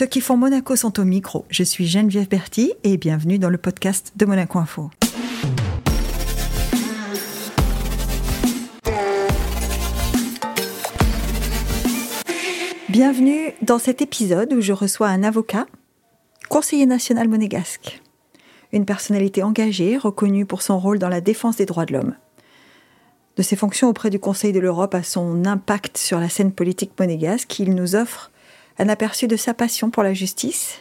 Ceux qui font Monaco sont au micro. Je suis Geneviève Berti et bienvenue dans le podcast de Monaco Info. Bienvenue dans cet épisode où je reçois un avocat, conseiller national monégasque, une personnalité engagée, reconnue pour son rôle dans la défense des droits de l'homme. De ses fonctions auprès du Conseil de l'Europe à son impact sur la scène politique monégasque, il nous offre un aperçu de sa passion pour la justice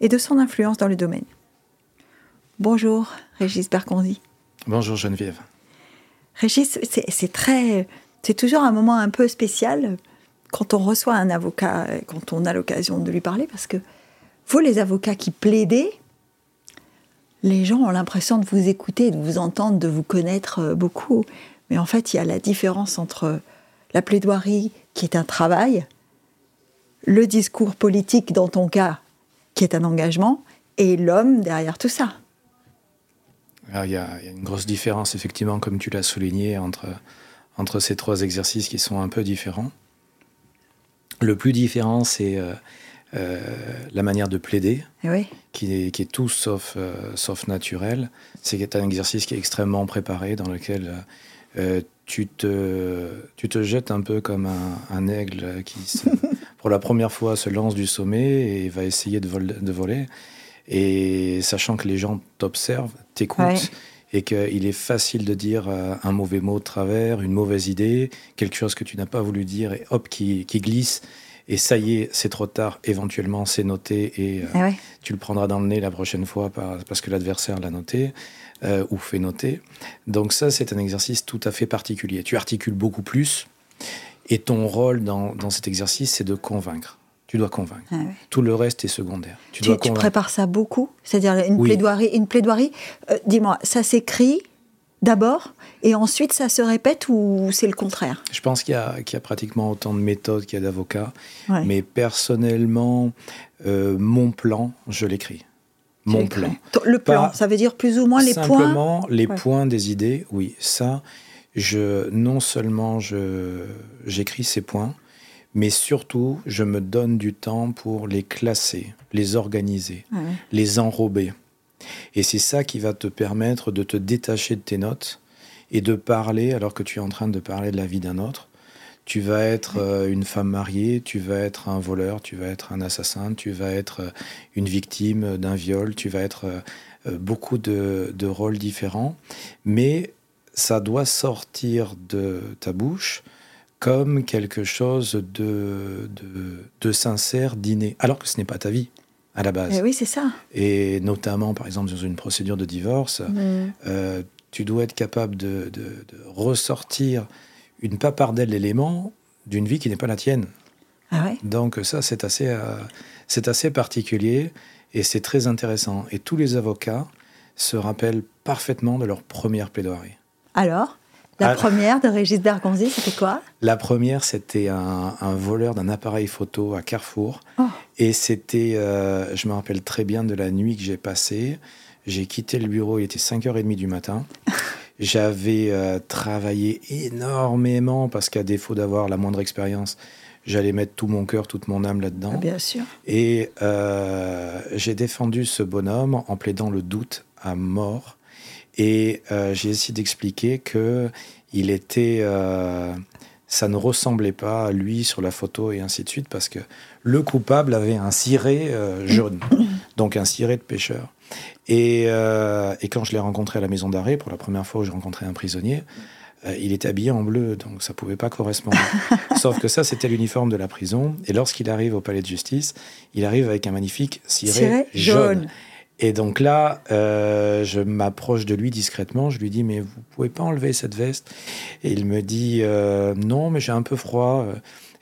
et de son influence dans le domaine. Bonjour, Régis Berconzi. Bonjour, Geneviève. Régis, c'est très. C'est toujours un moment un peu spécial quand on reçoit un avocat, quand on a l'occasion de lui parler, parce que vous, les avocats qui plaidez, les gens ont l'impression de vous écouter, de vous entendre, de vous connaître euh, beaucoup. Mais en fait, il y a la différence entre la plaidoirie, qui est un travail, le discours politique, dans ton cas, qui est un engagement, et l'homme derrière tout ça. il, y a, une grosse différence, effectivement, comme tu l'as souligné, entre, entre ces trois exercices qui sont un peu différents. Le plus différent, c'est euh, euh, la manière de plaider, eh qui, est, qui, est, tout sauf, euh, sauf naturel. C'est un exercice qui est extrêmement préparé, dans lequel tu, te, tu te jettes un peu comme un, aigle qui, pour la première fois, se lance du sommet et va essayer de, de voler. Et sachant que les gens t'observent, t'écoutent, et qu'il est facile de dire un mauvais mot de travers, une mauvaise idée, quelque chose que tu n'as pas voulu dire, et hop, qui, qui glisse et ça y est, c'est trop tard, éventuellement c'est noté et euh, ah tu le prendras dans le nez la prochaine fois parce que l'adversaire l'a noté euh, ou fait noter. Donc ça, c'est un exercice tout à fait particulier. Tu articules beaucoup plus et ton rôle dans, cet exercice, c'est de convaincre. Tu dois convaincre. Ah Tout le reste est secondaire. Tu, tu, prépares ça beaucoup C'est-à-dire une plaidoirie, une plaidoirie euh, dis-moi, ça s'écrit d'abord et ensuite ça se répète ou c'est le contraire? Je pense qu'il y, a pratiquement autant de méthodes qu'il y a d'avocats. Mais personnellement, euh, mon plan, je l'écris. Mon plan. Le plan, ça veut dire plus ou moins les points? Simplement les points des idées, oui. Ça, je, non seulement j'écris ces points, mais surtout, je me donne du temps pour les classer, les organiser, les enrober. Et c'est ça qui va te permettre de te détacher de tes notes et de parler alors que tu es en train de parler de la vie d'un autre. Tu vas être euh, une femme mariée, tu vas être un voleur, tu vas être un assassin, tu vas être euh, une victime d'un viol, tu vas être euh, beaucoup de, rôles différents. Mais ça doit sortir de ta bouche comme quelque chose de, de sincère, d'inné, alors que ce n'est pas ta vie à la base. Et eh oui, c'est ça. Et notamment, par exemple, dans une procédure de divorce, mm. euh, tu dois être capable de, ressortir une papardelle d'éléments d'une vie qui n'est pas la tienne. Ah ouais? Donc ça, c'est assez, euh, c'est assez particulier et c'est très intéressant. Et tous les avocats se rappellent parfaitement de leur première plaidoirie. Alors la ah. première de Régis Bergonzi, c'était quoi? La première, c'était un, voleur d'un appareil photo à Carrefour. Oh. Et c'était, euh, je me rappelle très bien de la nuit que j'ai passée. J'ai quitté le bureau, il était 5h30 du matin. J'avais euh, travaillé énormément parce qu'à défaut d'avoir la moindre expérience, j'allais mettre tout mon cœur, toute mon âme là-dedans. Ah, bien sûr. Et euh, j'ai défendu ce bonhomme en plaidant le doute à mort et euh, j'ai essayé d'expliquer que il était, euh, ça ne ressemblait pas à lui sur la photo et ainsi de suite, parce que le coupable avait un ciré euh, jaune, donc un ciré de pêcheur. Et, et quand je l'ai rencontré à la maison d'arrêt, pour la première fois où j'ai rencontré un prisonnier, il était habillé en bleu, donc ça pouvait pas correspondre. Sauf que ça, c'était l'uniforme de la prison. Et lorsqu'il arrive au palais de justice, il arrive avec un magnifique ciré, jaune. Et donc là, euh, je m'approche de lui discrètement. Je lui dis, mais vous pouvez pas enlever cette veste? Et il me dit, euh, non, mais j'ai un peu froid.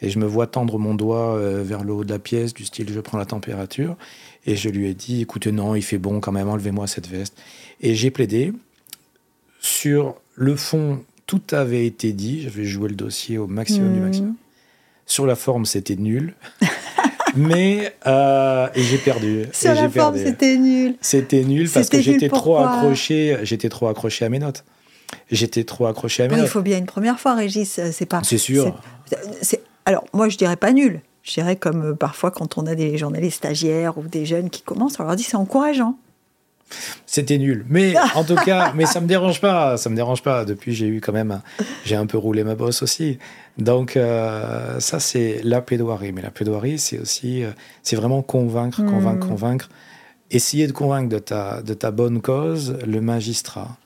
Et je me vois tendre mon doigt euh, vers le haut de la pièce, du style, je prends la température. Et je lui ai dit, écoutez, non, il fait bon quand même, enlevez-moi cette veste. Et j'ai plaidé. Sur le fond, tout avait été dit. J'avais joué le dossier au maximum du mmh. maximum. Sur la forme, c'était nul. mais euh, et j'ai perdu. Sur la forme, c'était nul. C'était nul parce que j'étais trop accroché. J'étais trop accroché à mes notes. J'étais trop accroché à mes notes. Il faut bien une première fois, Régis. C'est pas. C'est sûr. Alors moi, je dirais pas nul. Je dirais comme parfois quand on a des journalistes stagiaires ou des jeunes qui commencent, on leur dit c'est encourageant. C'était nul, mais en tout cas, mais ça me dérange pas, ça me dérange pas. Depuis, j'ai eu quand même, j'ai un peu roulé ma bosse aussi. Donc ça, c'est la plaidoirie. Mais la plaidoirie, c'est aussi, c'est vraiment convaincre, convaincre, hmm. convaincre essayer de convaincre de ta, de ta bonne cause le magistrat.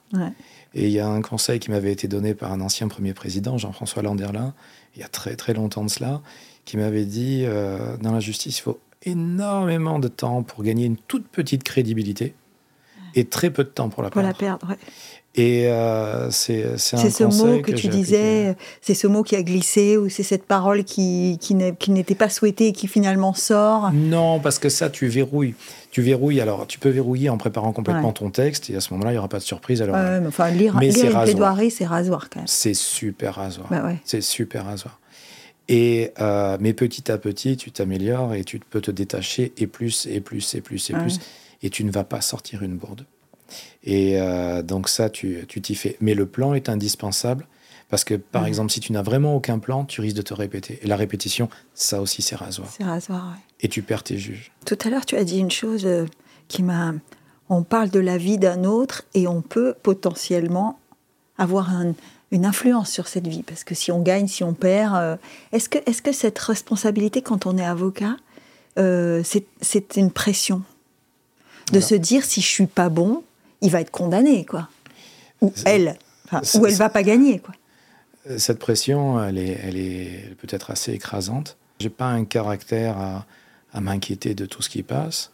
Et il y a un conseil qui m'avait été donné par un ancien premier président, Jean-François Landerlin, il y a très très longtemps de cela, qui m'avait dit euh, dans la justice, il faut énormément de temps pour gagner une toute petite crédibilité et très peu de temps pour la pour perdre. la perdre, Et euh, c'est c'est ce mot que, tu disais, c'est ce mot qui a glissé ou c'est cette parole qui, qui n'était pas souhaitée et qui finalement sort? Non, parce que ça, tu verrouilles. Tu verrouilles, alors tu peux verrouiller en préparant complètement ton texte et à ce moment-là, il n'y aura pas de surprise. Alors, mais enfin, lire, mais lire une plaidoirie, c'est rasoir quand même. C'est super rasoir. Bah c'est super rasoir. Et, euh, mais petit à petit, tu t'améliores et tu peux te détacher et plus, et plus, et plus, et plus. Et tu ne vas pas sortir une bourde. Et euh, donc ça, tu t'y fais. Mais le plan est indispensable parce que, par exemple, si tu n'as vraiment aucun plan, tu risques de te répéter. Et la répétition, ça aussi, c'est rasoir. C'est rasoir, oui. Et tu perds tes juges. Tout à l'heure, tu as dit une chose euh, qui m'a... On parle de la vie d'un autre et on peut potentiellement avoir une influence sur cette vie. Parce que si on gagne, si on perd... Euh, est-ce que, est que cette responsabilité, quand on est avocat, euh, c'est une pression de se dire si je suis pas bon, il va être condamné, quoi. Ou elle, ou elle va pas gagner, quoi. Cette pression, elle est, elle est peut-être assez écrasante. J'ai pas un caractère à, à m'inquiéter de tout ce qui passe,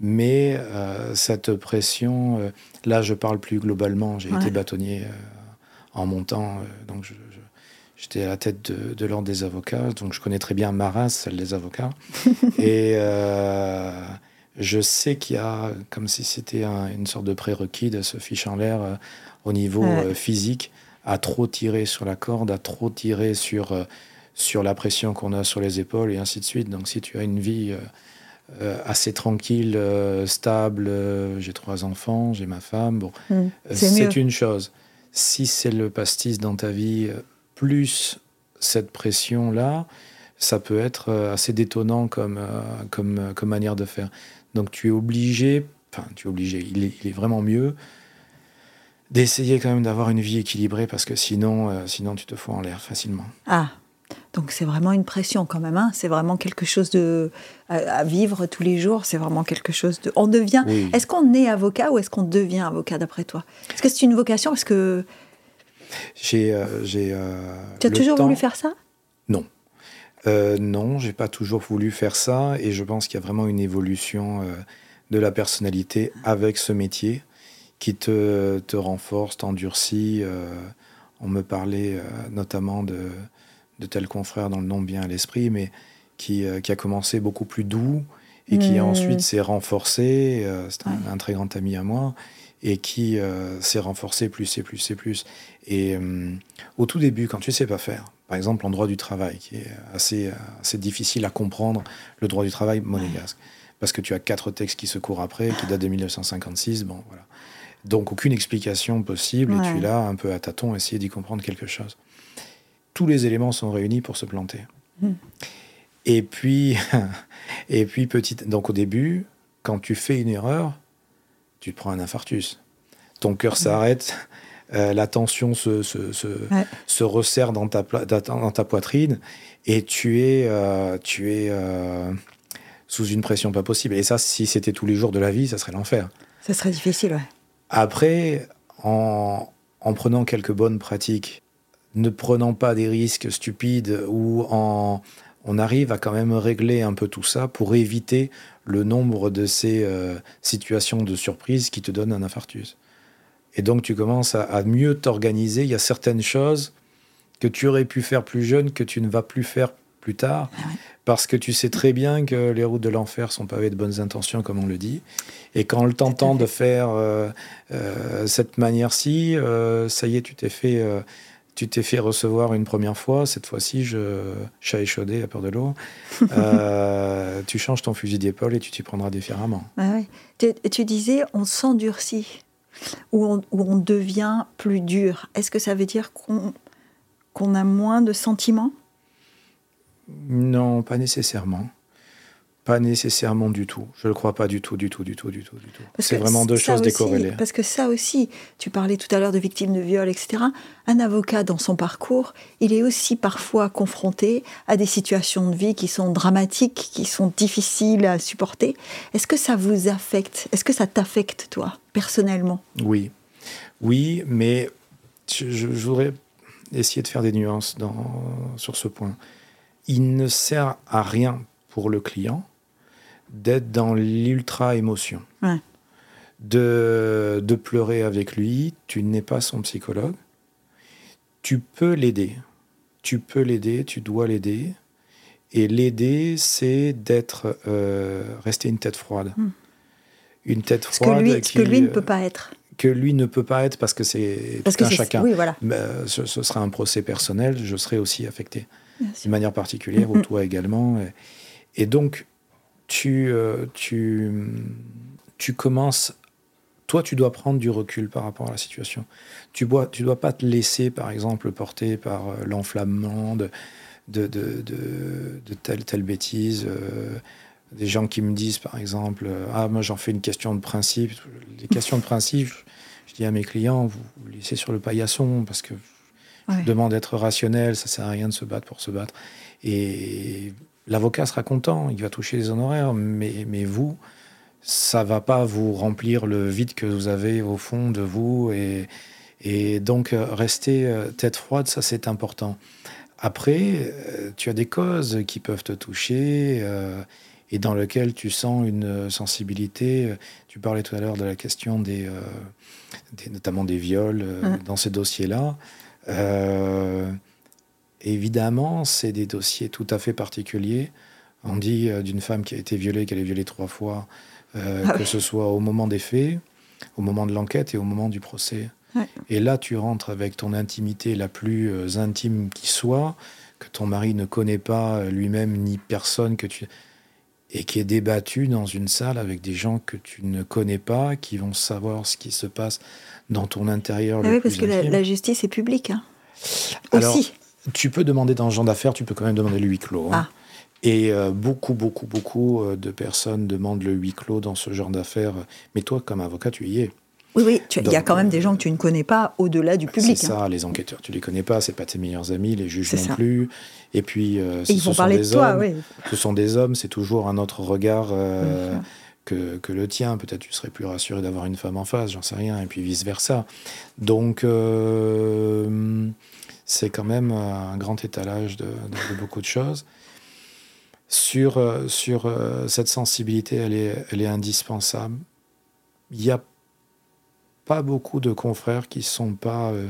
mais euh, cette pression, euh, là je parle plus globalement, j'ai été bâtonnier euh, en montant, donc j'étais à la tête de, de l'ordre des avocats, donc je connais très bien ma race, celle des avocats, et je sais qu'il y a, comme si c'était une sorte de prérequis de se fiche en l'air au niveau physique, à trop tirer sur la corde, à trop tirer sur, euh, sur la pression qu'on a sur les épaules et ainsi de suite. Donc si tu as une vie euh, euh, assez tranquille, stable, j'ai trois enfants, j'ai ma femme, bon, mmh, c'est une chose. Si c'est le pastis dans ta vie, plus cette pression-là, ça peut être assez détonnant comme, comme, comme manière de faire. Donc tu es obligé, enfin tu es obligé, il est, il est vraiment mieux d'essayer quand même d'avoir une vie équilibrée parce que sinon, euh, sinon tu te fous en l'air facilement. Ah, donc c'est vraiment une pression quand même. Hein c'est vraiment quelque chose de à, vivre tous les jours. C'est vraiment quelque chose de. On devient. Est-ce qu'on est avocat ou est-ce qu'on devient avocat d'après toi? Est-ce que c'est une vocation? Est-ce que j'ai euh, j'ai. Euh, tu as toujours voulu faire ça? Euh, non, j'ai pas toujours voulu faire ça et je pense qu'il y a vraiment une évolution de la personnalité avec ce métier qui te, te renforce, t'endurcit. Euh, on me parlait euh, notamment de, de tel confrère dans le nom bien à l'esprit, mais qui, euh, qui, a commencé beaucoup plus doux et qui mmh. ensuite s'est renforcé. C'est un, très grand ami à moi et qui s'est renforcé plus et plus et plus. Et au tout début, quand tu sais pas faire, par exemple en droit du travail, qui est assez, assez difficile à comprendre, le droit du travail monégasque, parce que tu as quatre textes qui se courent après, qui datent de 1956, bon voilà. Donc aucune explication possible et tu es là un peu à tâtons, essayer d'y comprendre quelque chose. Tous les éléments sont réunis pour se planter. Hmm. Et puis, et puis petit, donc au début, quand tu fais une erreur, tu te prends un infarctus. Ton cœur hmm. s'arrête, euh, la tension se, se, se, resserre dans ta, dans ta poitrine et tu es, euh, tu es euh, sous une pression pas possible. Et ça, si c'était tous les jours de la vie, ça serait l'enfer. Ça serait difficile, ouais. Après, en, prenant quelques bonnes pratiques, ne prenant pas des risques stupides ou en, on arrive à quand même régler un peu tout ça pour éviter le nombre de ces euh, situations de surprise qui te donnent un infarctus. Et donc tu commences à mieux t'organiser. Il y a certaines choses que tu aurais pu faire plus jeune que tu ne vas plus faire plus tard, ah parce que tu sais très bien que les routes de l'enfer sont pavées de bonnes intentions, comme on le dit. Et quand le tentant de faire euh, euh, cette manière-ci, euh, ça y est, tu t'es fait, tu t'es fait recevoir une première fois. Cette fois-ci, je chat échaudé à peur de l'eau. tu changes ton fusil d'épaule et tu t'y prendras différemment. Ah tu, tu, disais, on s'endurcit ou on, devient plus dur. Est-ce que ça veut dire qu'on a moins de sentiments? Non, pas nécessairement. Pas nécessairement du tout. Je ne le crois pas du tout, du tout, du tout, du tout, du tout. C'est vraiment deux choses décorrélées. Parce que ça aussi, tu parlais tout à l'heure de victimes de viol, etc. Un avocat, dans son parcours, il est aussi parfois confronté à des situations de vie qui sont dramatiques, qui sont difficiles à supporter. Est-ce que ça vous affecte? Est-ce que ça t'affecte, toi, personnellement? Oui. Oui, mais je, voudrais essayer de faire des nuances dans, sur ce point. Il ne sert à rien pour le client d'être dans l'ultra émotion. De, de pleurer avec lui, tu n'es pas son psychologue. Tu peux l'aider. Tu peux l'aider, tu dois l'aider. Et l'aider, c'est d'être, euh, rester une tête froide. Hmm. Une tête froide. Que lui, qui, que lui ne peut pas être. Que lui ne peut pas être parce que c'est tout un chacun. Oui, voilà. Euh, ce, sera un procès personnel, je serai aussi affecté. D'une manière particulière, ou toi également. Et, et donc, tu, euh, tu, tu commences toi, tu dois prendre du recul par rapport à la situation. Tu ne tu dois pas te laisser, par exemple, porter par euh, l'enflammement de, de, de, de, telle, telle bêtise. Euh, des gens qui me disent, par exemple, Ah, moi, j'en fais une question de principe. Les questions de principe, je, dis à mes clients, vous, vous laissez sur le paillasson parce que je demande d'être rationnel, ça sert à rien de se battre pour se battre. Et L'avocat sera content, il va toucher les honoraires, mais, mais vous, ça va pas vous remplir le vide que vous avez au fond de vous. Et, et donc, euh, rester euh, tête froide, ça c'est important. Après, euh, tu as des causes qui peuvent te toucher et dans lesquelles tu sens une sensibilité. Tu parlais tout à l'heure de la question des, notamment des viols dans ces dossiers-là. Évidemment, c'est des dossiers tout à fait particuliers. On dit euh, d'une femme qui a été violée qu'elle est violée trois fois, euh, ah que ce soit au moment des faits, au moment de l'enquête et au moment du procès. Et là, tu rentres avec ton intimité la plus euh, intime qui soit, que ton mari ne connaît pas lui-même ni personne que tu et qui est débattu dans une salle avec des gens que tu ne connais pas, qui vont savoir ce qui se passe dans ton intérieur. Ah oui, parce que la, justice est publique. Hein. Aussi. Tu peux demander dans ce genre d'affaires, tu peux quand même demander le huis clos. Hein. Ah. Et euh, beaucoup, beaucoup, beaucoup euh, de personnes demandent le huis clos dans ce genre d'affaires. Mais toi, comme avocat, tu y es. Oui, oui, il y a quand même des gens que tu ne connais pas au-delà du public. C'est ça, hein. les enquêteurs, tu les connais pas, c'est pas tes meilleurs amis, les juges non plus. Et puis, euh, ils vont parler de toi, oui. Ce sont des hommes, c'est toujours un autre regard que, que, le tien. Peut-être tu serais plus rassuré d'avoir une femme en face, j'en sais rien, et puis vice versa. Donc c'est quand même un grand étalage de, beaucoup de choses. Sur, euh, sur euh, cette sensibilité, elle est, elle est indispensable. Il n'y a pas beaucoup de confrères qui ne sont pas euh,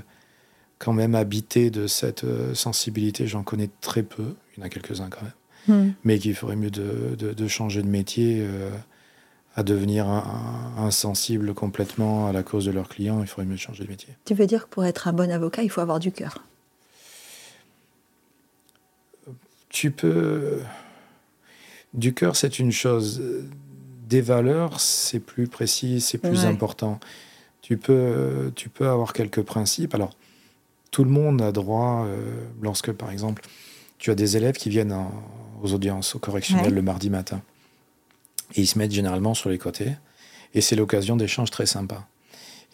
quand même habités de cette sensibilité. J'en connais très peu, il y en a quelques-uns quand même, hmm. mais qu'il ferait mieux de, de, changer de métier à devenir insensible complètement à la cause de leurs clients, il faudrait mieux changer de métier. Tu veux dire que pour être un bon avocat, il faut avoir du cœur tu peux... Du cœur, c'est une chose. Des valeurs, c'est plus précis, c'est plus important. Tu peux, tu peux avoir quelques principes. Alors, tout le monde a droit, euh, lorsque, par exemple, tu as des élèves qui viennent aux audiences, au correctionnel le mardi matin. Et ils se mettent généralement sur les côtés. Et c'est l'occasion d'échanges très sympas.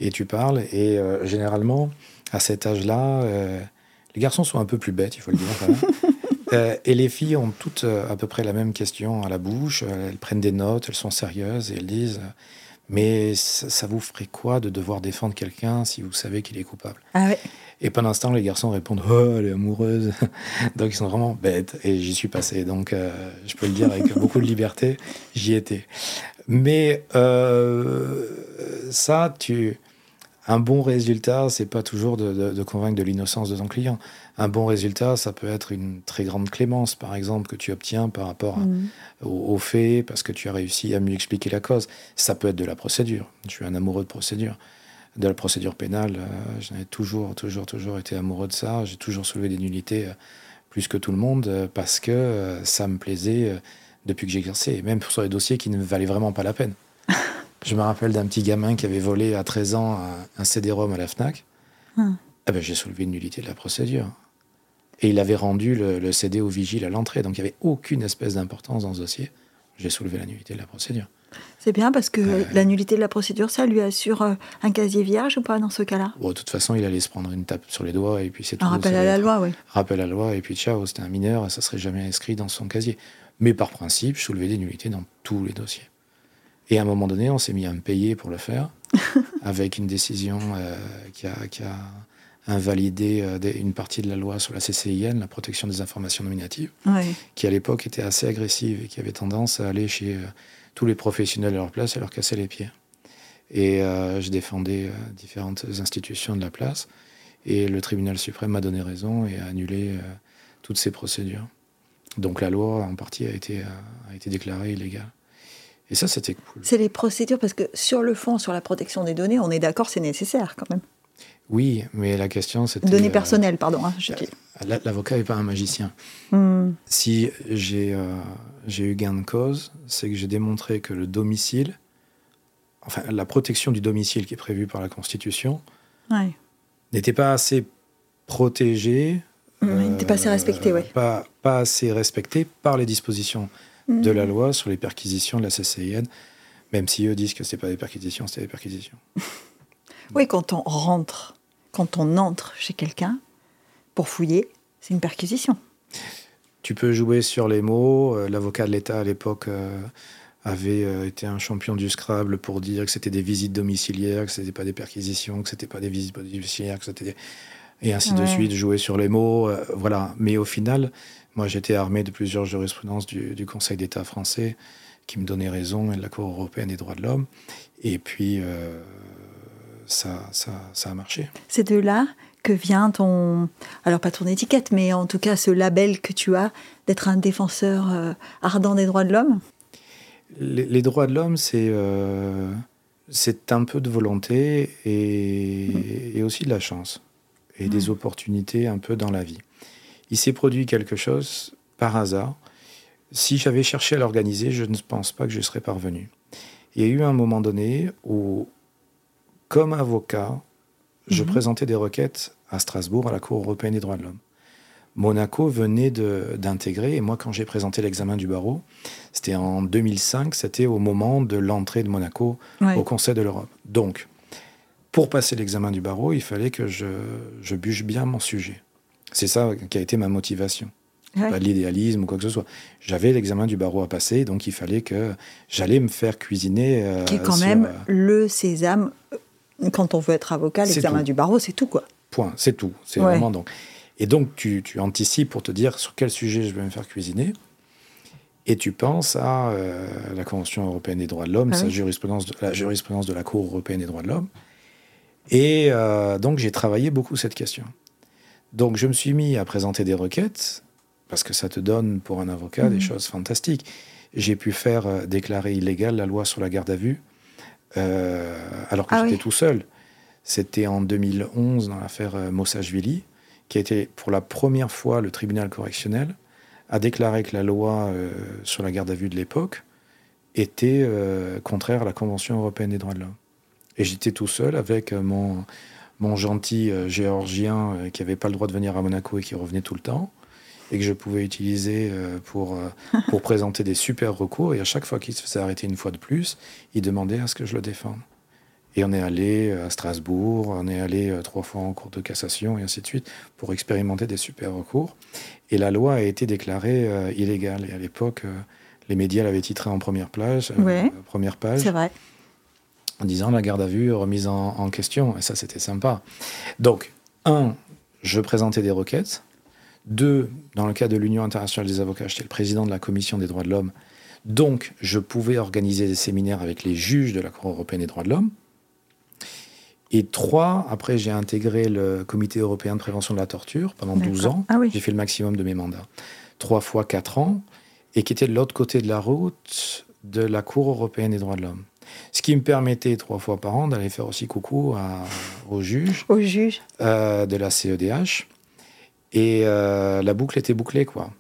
Et tu parles, et euh, généralement, à cet âge-là, euh, les garçons sont un peu plus bêtes, il faut le dire. Même. Euh, et les filles ont toutes euh, à peu près la même question à la bouche. Euh, elles prennent des notes, elles sont sérieuses et elles disent Mais ça, vous ferait quoi de devoir défendre quelqu'un si vous savez qu'il est coupable? Ah Et pendant ce temps, les garçons répondent Oh, elle est amoureuse. donc ils sont vraiment bêtes. Et j'y suis passé. Donc je peux le dire avec beaucoup de liberté, j'y étais. Mais ça, tu un bon résultat, c'est pas toujours de, convaincre de l'innocence de ton client. Un bon résultat, ça peut être une très grande clémence, par exemple, que tu obtiens par rapport mm. aux, faits, parce que tu as réussi à mieux expliquer la cause. Ça peut être de la procédure. Je suis un amoureux de procédure. De la procédure pénale, euh, j'en ai toujours, toujours, toujours été amoureux de ça. J'ai toujours soulevé des nullités euh, plus que tout le monde, euh, parce que ça me plaisait depuis que j'exerçais, même sur les dossiers qui ne valaient vraiment pas la peine. Je me rappelle d'un petit gamin qui avait volé à 13 ans un, CD-ROM à la FNAC. Ah. ah ben, j'ai soulevé une nullité de la procédure. Et il avait rendu le, le CD au vigile à l'entrée, donc il n'y avait aucune espèce d'importance dans ce dossier. J'ai soulevé la nullité de la procédure. C'est bien parce que la nullité de la procédure, ça lui assure euh, un casier vierge ou pas dans ce cas-là? Bon, de toute façon, il allait se prendre une tape sur les doigts et puis c'est tout. Un rappel à la être- loi, oui. Rappel à la loi et puis ciao, c'était un mineur, ça serait jamais inscrit dans son casier. Mais par principe, je soulevais des nullités dans tous les dossiers. Et à un moment donné, on s'est mis à me payer pour le faire, avec une décision euh, qui, a, qui a invalidé euh, des- une partie de la loi sur la CCIN, la protection des informations nominatives, qui à l'époque était assez agressive et qui avait tendance à aller chez euh, tous les professionnels à leur place et leur casser les pieds. Et je défendais différentes institutions de la place. Et le tribunal suprême m'a donné raison et a annulé toutes ces procédures. Donc la loi, en partie, a été, a été déclarée illégale. Et ça, c'était cool. C'est les procédures, parce que sur le fond, sur la protection des données, on est d'accord, c'est nécessaire quand même. Oui, mais la question, c'était... Données euh, personnelles, pardon, hein, la- L'avocat n'est pas un magicien. Hmm. Si j'ai euh, j'ai eu gain de cause, c'est que j'ai démontré que le domicile, enfin la protection du domicile qui est prévue par la Constitution, Ouais. n'était pas assez protégée. Il n'était pas assez respecté, ouais. Pas, pas assez respectée par les dispositions de la loi sur les perquisitions de la CCIN, même si eux disent que ce pas des perquisitions, c'était des perquisitions. Oui, quand on rentre, quand on entre chez quelqu'un pour fouiller, c'est une perquisition. Tu peux jouer sur les mots. Euh, L'avocat de l'État à l'époque euh, avait euh, été un champion du Scrabble pour dire que c'était des visites domiciliaires, que ce n'était pas des perquisitions, que c'était pas des visites domiciliaires, que c'était des- et ainsi de suite, jouer sur les mots. euh, voilà. Mais au final, moi j'étais armé de plusieurs jurisprudences du, du Conseil d'État français qui me donnaient raison et de la Cour européenne des droits de l'homme. Et puis euh, ça, ça, ça a marché. C'est de là que vient ton, alors pas ton étiquette, mais en tout cas ce label que tu as d'être un défenseur euh, ardent des droits de l'homme. Les, les droits de l'homme, c'est euh, c'est un peu de volonté et, et aussi de la chance et des opportunités un peu dans la vie. Il s'est produit quelque chose par hasard. Si j'avais cherché à l'organiser, je ne pense pas que je serais parvenu. Il y a eu un moment donné où, comme avocat, je Mhm. présentais des requêtes à Strasbourg, à la Cour européenne des droits de l'homme. Monaco venait d'intégrer, et moi quand j'ai présenté l'examen du barreau, c'était en 2005, c'était au moment de l'entrée de Monaco Ouais. au Conseil de l'Europe. Donc, pour passer l'examen du barreau, il fallait que je, je bûche bien mon sujet. C'est ça qui a été ma motivation. Ouais. Pas de l'idéalisme ou quoi que ce soit. J'avais l'examen du barreau à passer, donc il fallait que j'allais me faire cuisiner. euh, Qui est quand sur, même euh, le sésame. euh, Quand on veut être avocat, l'examen du barreau, c'est tout quoi. Point, c'est tout. C'est Ouais. vraiment donc. Et donc, tu, tu anticipes pour te dire sur quel sujet je vais me faire cuisiner. Et tu penses à euh, la Convention européenne des droits de l'homme, Ah sa jurisprudence, de- la jurisprudence de la Cour européenne des droits de l'homme. Et euh, donc, j'ai travaillé beaucoup cette question. Donc, je me suis mis à présenter des requêtes, parce que ça te donne pour un avocat des Mhm. choses fantastiques. J'ai pu faire euh, déclarer illégale la loi sur la garde à vue, euh, alors que Ah j'étais oui. tout seul. C'était en 2011 dans l'affaire Mossachvili, qui a été pour la première fois le tribunal correctionnel a déclaré que la loi sur la garde à vue de l'époque était contraire à la Convention européenne des droits de l'homme. Et j'étais tout seul avec euh, mon, mon gentil euh, géorgien euh, qui n'avait pas le droit de venir à Monaco et qui revenait tout le temps, et que je pouvais utiliser pour, pour présenter des super recours. Et à chaque fois qu'il se faisait arrêter une fois de plus, il demandait à ce que je le défende. Et on est allé à Strasbourg, on est allé trois fois en cour de cassation et ainsi de suite pour expérimenter des super recours. Et la loi a été déclarée euh, illégale. Et à l'époque, euh, les médias l'avaient titré en première page, euh, Ouais. première page C'est vrai. En disant la garde à vue remise en, en question. Et ça, c'était sympa. Donc, un, je présentais des requêtes. Deux, dans le cas de l'Union internationale des avocats, j'étais le président de la commission des droits de l'homme. Donc, je pouvais organiser des séminaires avec les juges de la Cour européenne des droits de l'homme. Et trois, après, j'ai intégré le Comité européen de prévention de la torture pendant 12 D'accord. ans. Ah oui. J'ai fait le maximum de mes mandats. Trois fois quatre ans, et qui était de l'autre côté de la route de la Cour européenne des droits de l'homme. Ce qui me permettait trois fois par an d'aller faire aussi coucou à- aux juges Au juge. euh, de la CEDH. Et euh, la boucle était bouclée, quoi.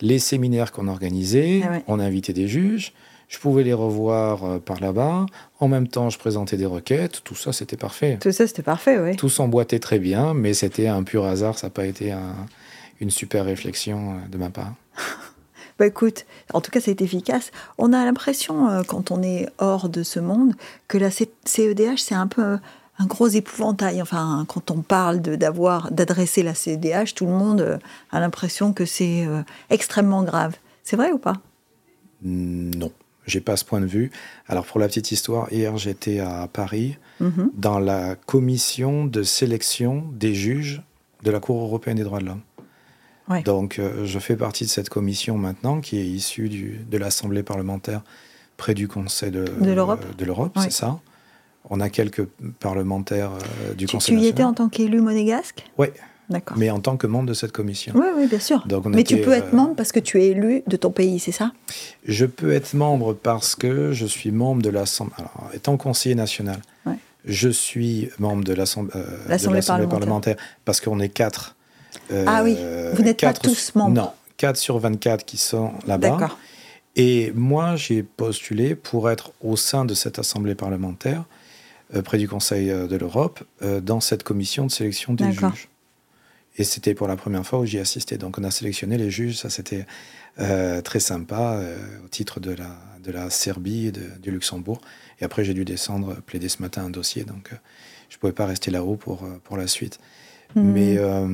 Les séminaires qu'on organisait, Ah ouais. on invitait des juges. Je pouvais les revoir euh, par là-bas. En même temps, je présentais des requêtes. Tout ça, c'était parfait. Tout ça, c'était parfait, oui. Tout s'emboîtait très bien, mais c'était un pur hasard. Ça n'a pas été un- une super réflexion de ma part. Bah écoute, en tout cas, c'est efficace. On a l'impression, euh, quand on est hors de ce monde, que la CEDH, c'est un peu un gros épouvantail. Enfin, quand on parle d'avoir, d'adresser la CEDH, tout le monde euh, a l'impression que c'est extrêmement grave. C'est vrai ou pas? Non, j'ai pas ce point de vue. Alors pour la petite histoire, hier j'étais à Paris Mhm. dans la commission de sélection des juges de la Cour européenne des droits de l'homme. Ouais. Donc euh, je fais partie de cette commission maintenant qui est issue du, de l'Assemblée parlementaire près du Conseil de, De l'Europe. de l'Europe, Ouais. c'est ça. On a quelques parlementaires euh, du Tu, Conseil tu y étais en tant qu'élu monégasque? Oui, D'accord. mais en tant que membre de cette commission. Oui, oui, bien sûr. Donc, on Mais tu peux être euh, membre parce que tu es élu de ton pays, c'est ça? Je peux être membre parce que je suis membre de l'Assemblée. Alors, étant conseiller national, Ouais. je suis membre de euh, l'Assemblée parlementaire. parlementaire parce qu'on est quatre. Euh, Ah oui, vous n'êtes pas tous membres. Non, 4 sur 24 qui sont là-bas. D'accord. Et moi, j'ai postulé pour être au sein de cette Assemblée parlementaire, euh, près du Conseil euh, de l'Europe, euh, dans cette commission de sélection des juges. Et c'était pour la première fois où j'y assistais. Donc on a sélectionné les juges, ça c'était euh, très sympa, euh, au titre de la, de la Serbie et de- du Luxembourg. Et après j'ai dû descendre, plaider ce matin un dossier, donc euh, je ne pouvais pas rester là-haut pour, pour la suite. Hmm. Mais euh,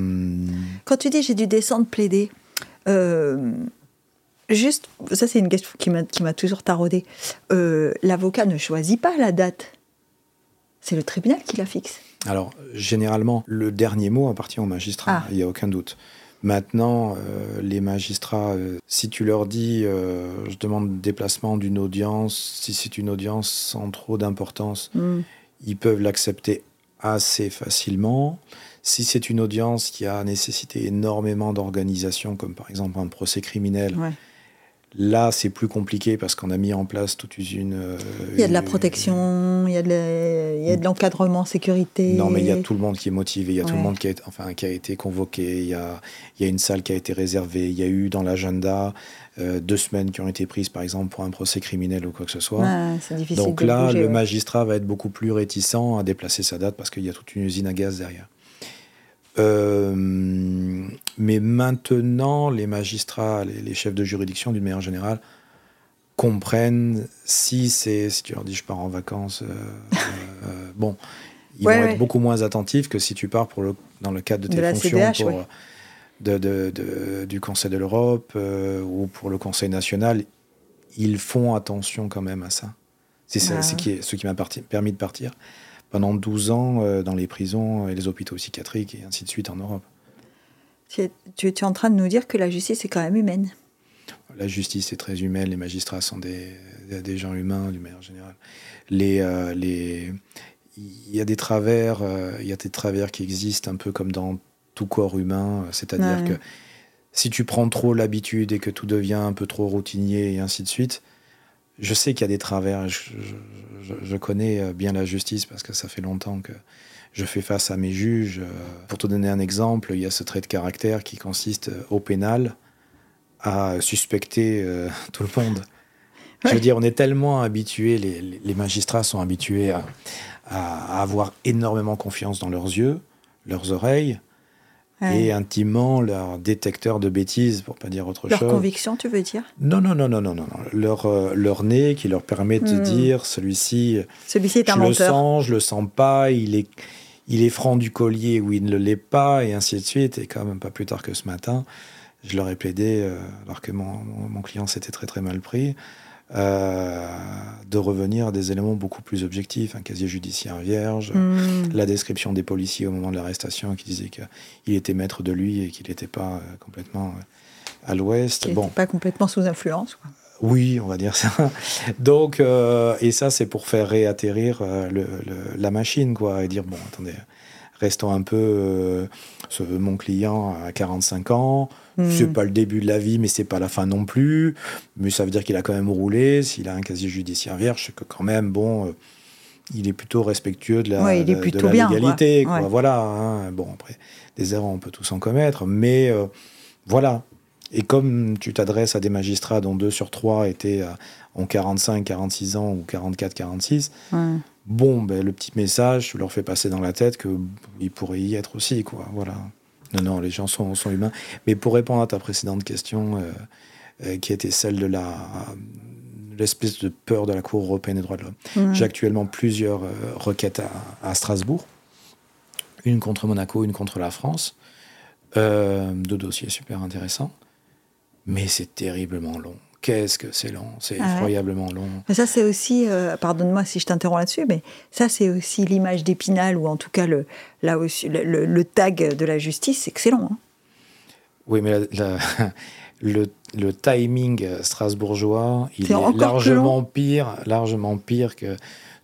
Quand tu dis j'ai dû descendre plaider, euh, juste, ça c'est une question qui m'a toujours taraudé. Euh, L'avocat ne choisit pas la date. C'est le tribunal qui la fixe. Alors, généralement, le dernier mot appartient au magistrat, Ah. il n'y a aucun doute. Maintenant, euh, les magistrats, euh, si tu leur dis, euh, je demande déplacement d'une audience, si c'est une audience sans trop d'importance, Hmm. ils peuvent l'accepter assez facilement. Si c'est une audience qui a nécessité énormément d'organisation, comme par exemple un procès criminel, Ouais. là c'est plus compliqué parce qu'on a mis en place toute une... euh, Il y a de la protection, il y a de l'encadrement sécurité. Non, mais il y a tout le monde qui est motivé, il y a tout le monde qui a, été- enfin, qui a été convoqué, il y a, il y a une salle qui a été réservée, il y a eu dans l'agenda euh, deux semaines qui ont été prises, par exemple, pour un procès criminel ou quoi que ce soit. Donc là, bouger, le ouais. magistrat va être beaucoup plus réticent à déplacer sa date parce qu'il y a toute une usine à gaz derrière. Euh, mais maintenant, les magistrats, les, les chefs de juridiction, d'une manière générale, comprennent si c'est si tu leur dis je pars en vacances, euh, euh, bon, ils Ouais, vont ouais. être beaucoup moins attentifs que si tu pars pour le, dans le cadre de tes De fonctions CDH, pour, ouais. de, de- de- du Conseil de l'Europe ou pour le Conseil national. Ils font attention quand même à ça. C'est Ah. qui ce qui m'a permis de partir pendant 12 ans euh, dans les prisons et les hôpitaux psychiatriques et ainsi de suite en Europe. Tu es, tu es- en train de nous dire que la justice est quand même humaine. La justice est très humaine, les magistrats sont des, des- gens humains d'une manière générale. Les, euh, les, il y a des travers, euh, il y a des travers qui existent un peu comme dans tout corps humain, c'est-à-dire Ouais. que si tu prends trop l'habitude et que tout devient un peu trop routinier et ainsi de suite, je sais qu'il y a des travers. Je, je- je- je connais euh, bien la justice parce que ça fait longtemps que je fais face à mes juges. Euh, Pour te donner un exemple, il y a ce trait de caractère qui consiste euh, au pénal à suspecter euh, tout le monde. Je veux dire, on est tellement habitués, les, les- les magistrats sont habitués à, à avoir énormément confiance dans leurs yeux, leurs oreilles Ouais. et intimement leur détecteur de bêtises, pour pas dire autre Leur chose. conviction, tu veux dire? Non, non, non, non, non, non. Leur, euh, leur nez qui leur permet de Hmm. dire celui-ci, Celui-ci est je un le menteur. sens, je le sens pas, il est, il est franc du collier ou il ne l'est pas, et ainsi de suite. Et quand même pas plus tard que ce matin, je leur ai plaidé, euh, alors que mon- mon client s'était très très mal pris, euh, de revenir à des éléments beaucoup plus objectifs, un casier judiciaire vierge, Hmm. la description des policiers au moment de l'arrestation qui disait qu'il était maître de lui et qu'il n'était pas euh, complètement euh, à l'ouest. Bon, pas complètement sous influence. quoi. oui, on va dire ça. Donc, et ça, c'est pour faire réatterrir le- le- la machine, quoi, et dire bon, attendez, restons un peu. ce- mon client a 45 ans, Hmm. c'est pas le début de la vie, mais c'est pas la fin non plus. Mais ça veut dire qu'il a quand même roulé. S'il a un casier judiciaire vierge, c'est que quand même, bon, euh, il est plutôt respectueux de la, Ouais, il est de- de plutôt bien, quoi. légalité, quoi. Ouais. Voilà. hein. Bon, après, des erreurs, on peut tous en commettre, mais euh, voilà. Et comme tu t'adresses à des magistrats dont deux sur trois étaient euh, ont 45, 46 ans ou 44, 46, Ouais. bon, ben, le petit message, tu leur fais passer dans la tête que il pourrait y être aussi, quoi. Voilà. Non, non, les gens sont, sont humains. Mais pour répondre à ta précédente question, euh, euh, qui était celle de la l'espèce de peur de la Cour européenne des droits de l'homme. J'ai actuellement plusieurs euh, requêtes à, Strasbourg, une contre Monaco, une contre la France, deux dossiers super intéressants, mais c'est terriblement long. Qu'est-ce que c'est long, c'est ah effroyablement long. Mais ça, c'est aussi, pardonne-moi si je t'interromps là-dessus, mais ça, c'est aussi l'image d'Épinal, ou en tout cas le, là aussi, le, tag de la justice, c'est excellent. Hein. Oui, mais la, le, le, timing strasbourgeois, il est, largement pire, largement pire que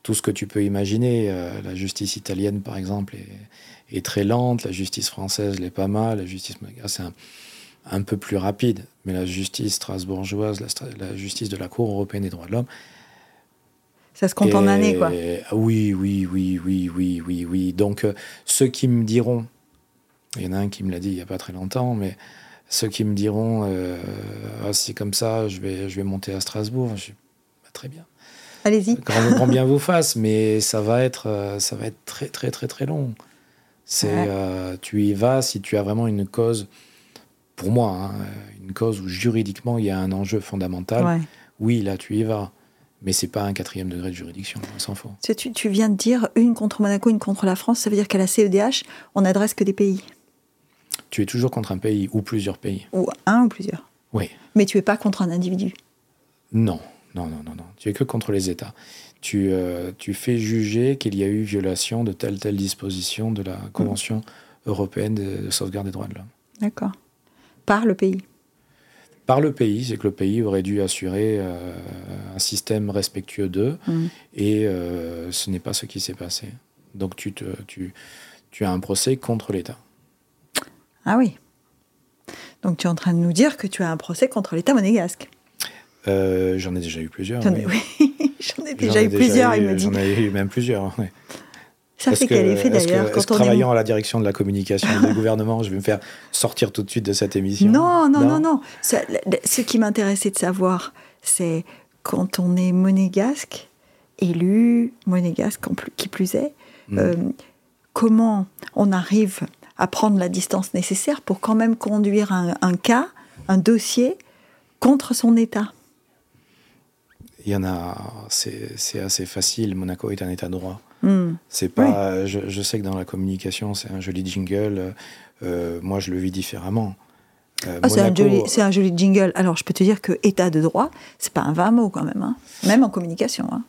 tout ce que tu peux imaginer. Euh, la justice italienne, par exemple, est, est, très lente. La justice française l'est pas mal. La justice c'est un, un, peu plus rapide. Mais la justice strasbourgeoise, la, la, justice de la Cour européenne des droits de l'homme, ça se compte en années, quoi. Oui, oui, oui, oui, oui, oui, oui. Donc, euh, ceux qui me diront, il y en a un qui me l'a dit il n'y a pas très longtemps, mais ceux qui me diront euh, ah, c'est comme ça, je vais, je vais monter à Strasbourg, je bah, très bien. Allez-y. Grand, bien vous fasse, mais ça va être, euh, ça va être très, très, très, très long. C'est, euh, tu y vas si tu as vraiment une cause, pour moi, hein, une cause où juridiquement il y a un enjeu fondamental. Oui, là tu y vas, mais c'est pas un quatrième degré de juridiction, on s'en fout. Tu, tu viens de dire une contre Monaco, une contre la France, ça veut dire qu'à la CEDH, on n'adresse que des pays tu es toujours contre un pays ou plusieurs pays. Ou un ou plusieurs. Oui. Mais tu es pas contre un individu. Non, non, non, non, non. Tu es que contre les États. Tu, euh, tu fais juger qu'il y a eu violation de telle telle disposition de la Convention européenne de, sauvegarde des droits de l'homme. D'accord. Par le pays. Par le pays, c'est que le pays aurait dû assurer euh, un système respectueux d'eux, mm. et euh, ce n'est pas ce qui s'est passé. Donc tu, te, tu, tu as un procès contre l'État. Ah oui. Donc tu es en train de nous dire que tu as un procès contre l'État monégasque. Euh, j'en ai déjà eu plusieurs. J'en ai, déjà eu plusieurs, il me dit. J'en ai eu même plusieurs, oui. Ça fait quel effet d'ailleurs quand on travaillant à la direction de la communication du gouvernement, je vais me faire sortir tout de suite de cette émission Non, non, non, non. ce qui m'intéressait de savoir, c'est quand on est monégasque, élu monégasque qui plus est, hmm. euh, comment on arrive à prendre la distance nécessaire pour quand même conduire un, cas, un dossier contre son État? Il y en a, c'est assez facile. Monaco est un État droit. Hmm. C'est pas, je, sais que dans la communication, c'est un joli jingle. Euh, moi, je le vis différemment. Euh, ah, c'est un, joli jingle. Alors, je peux te dire que État de droit, c'est pas un vain mot quand même, hein. même en communication. Hein.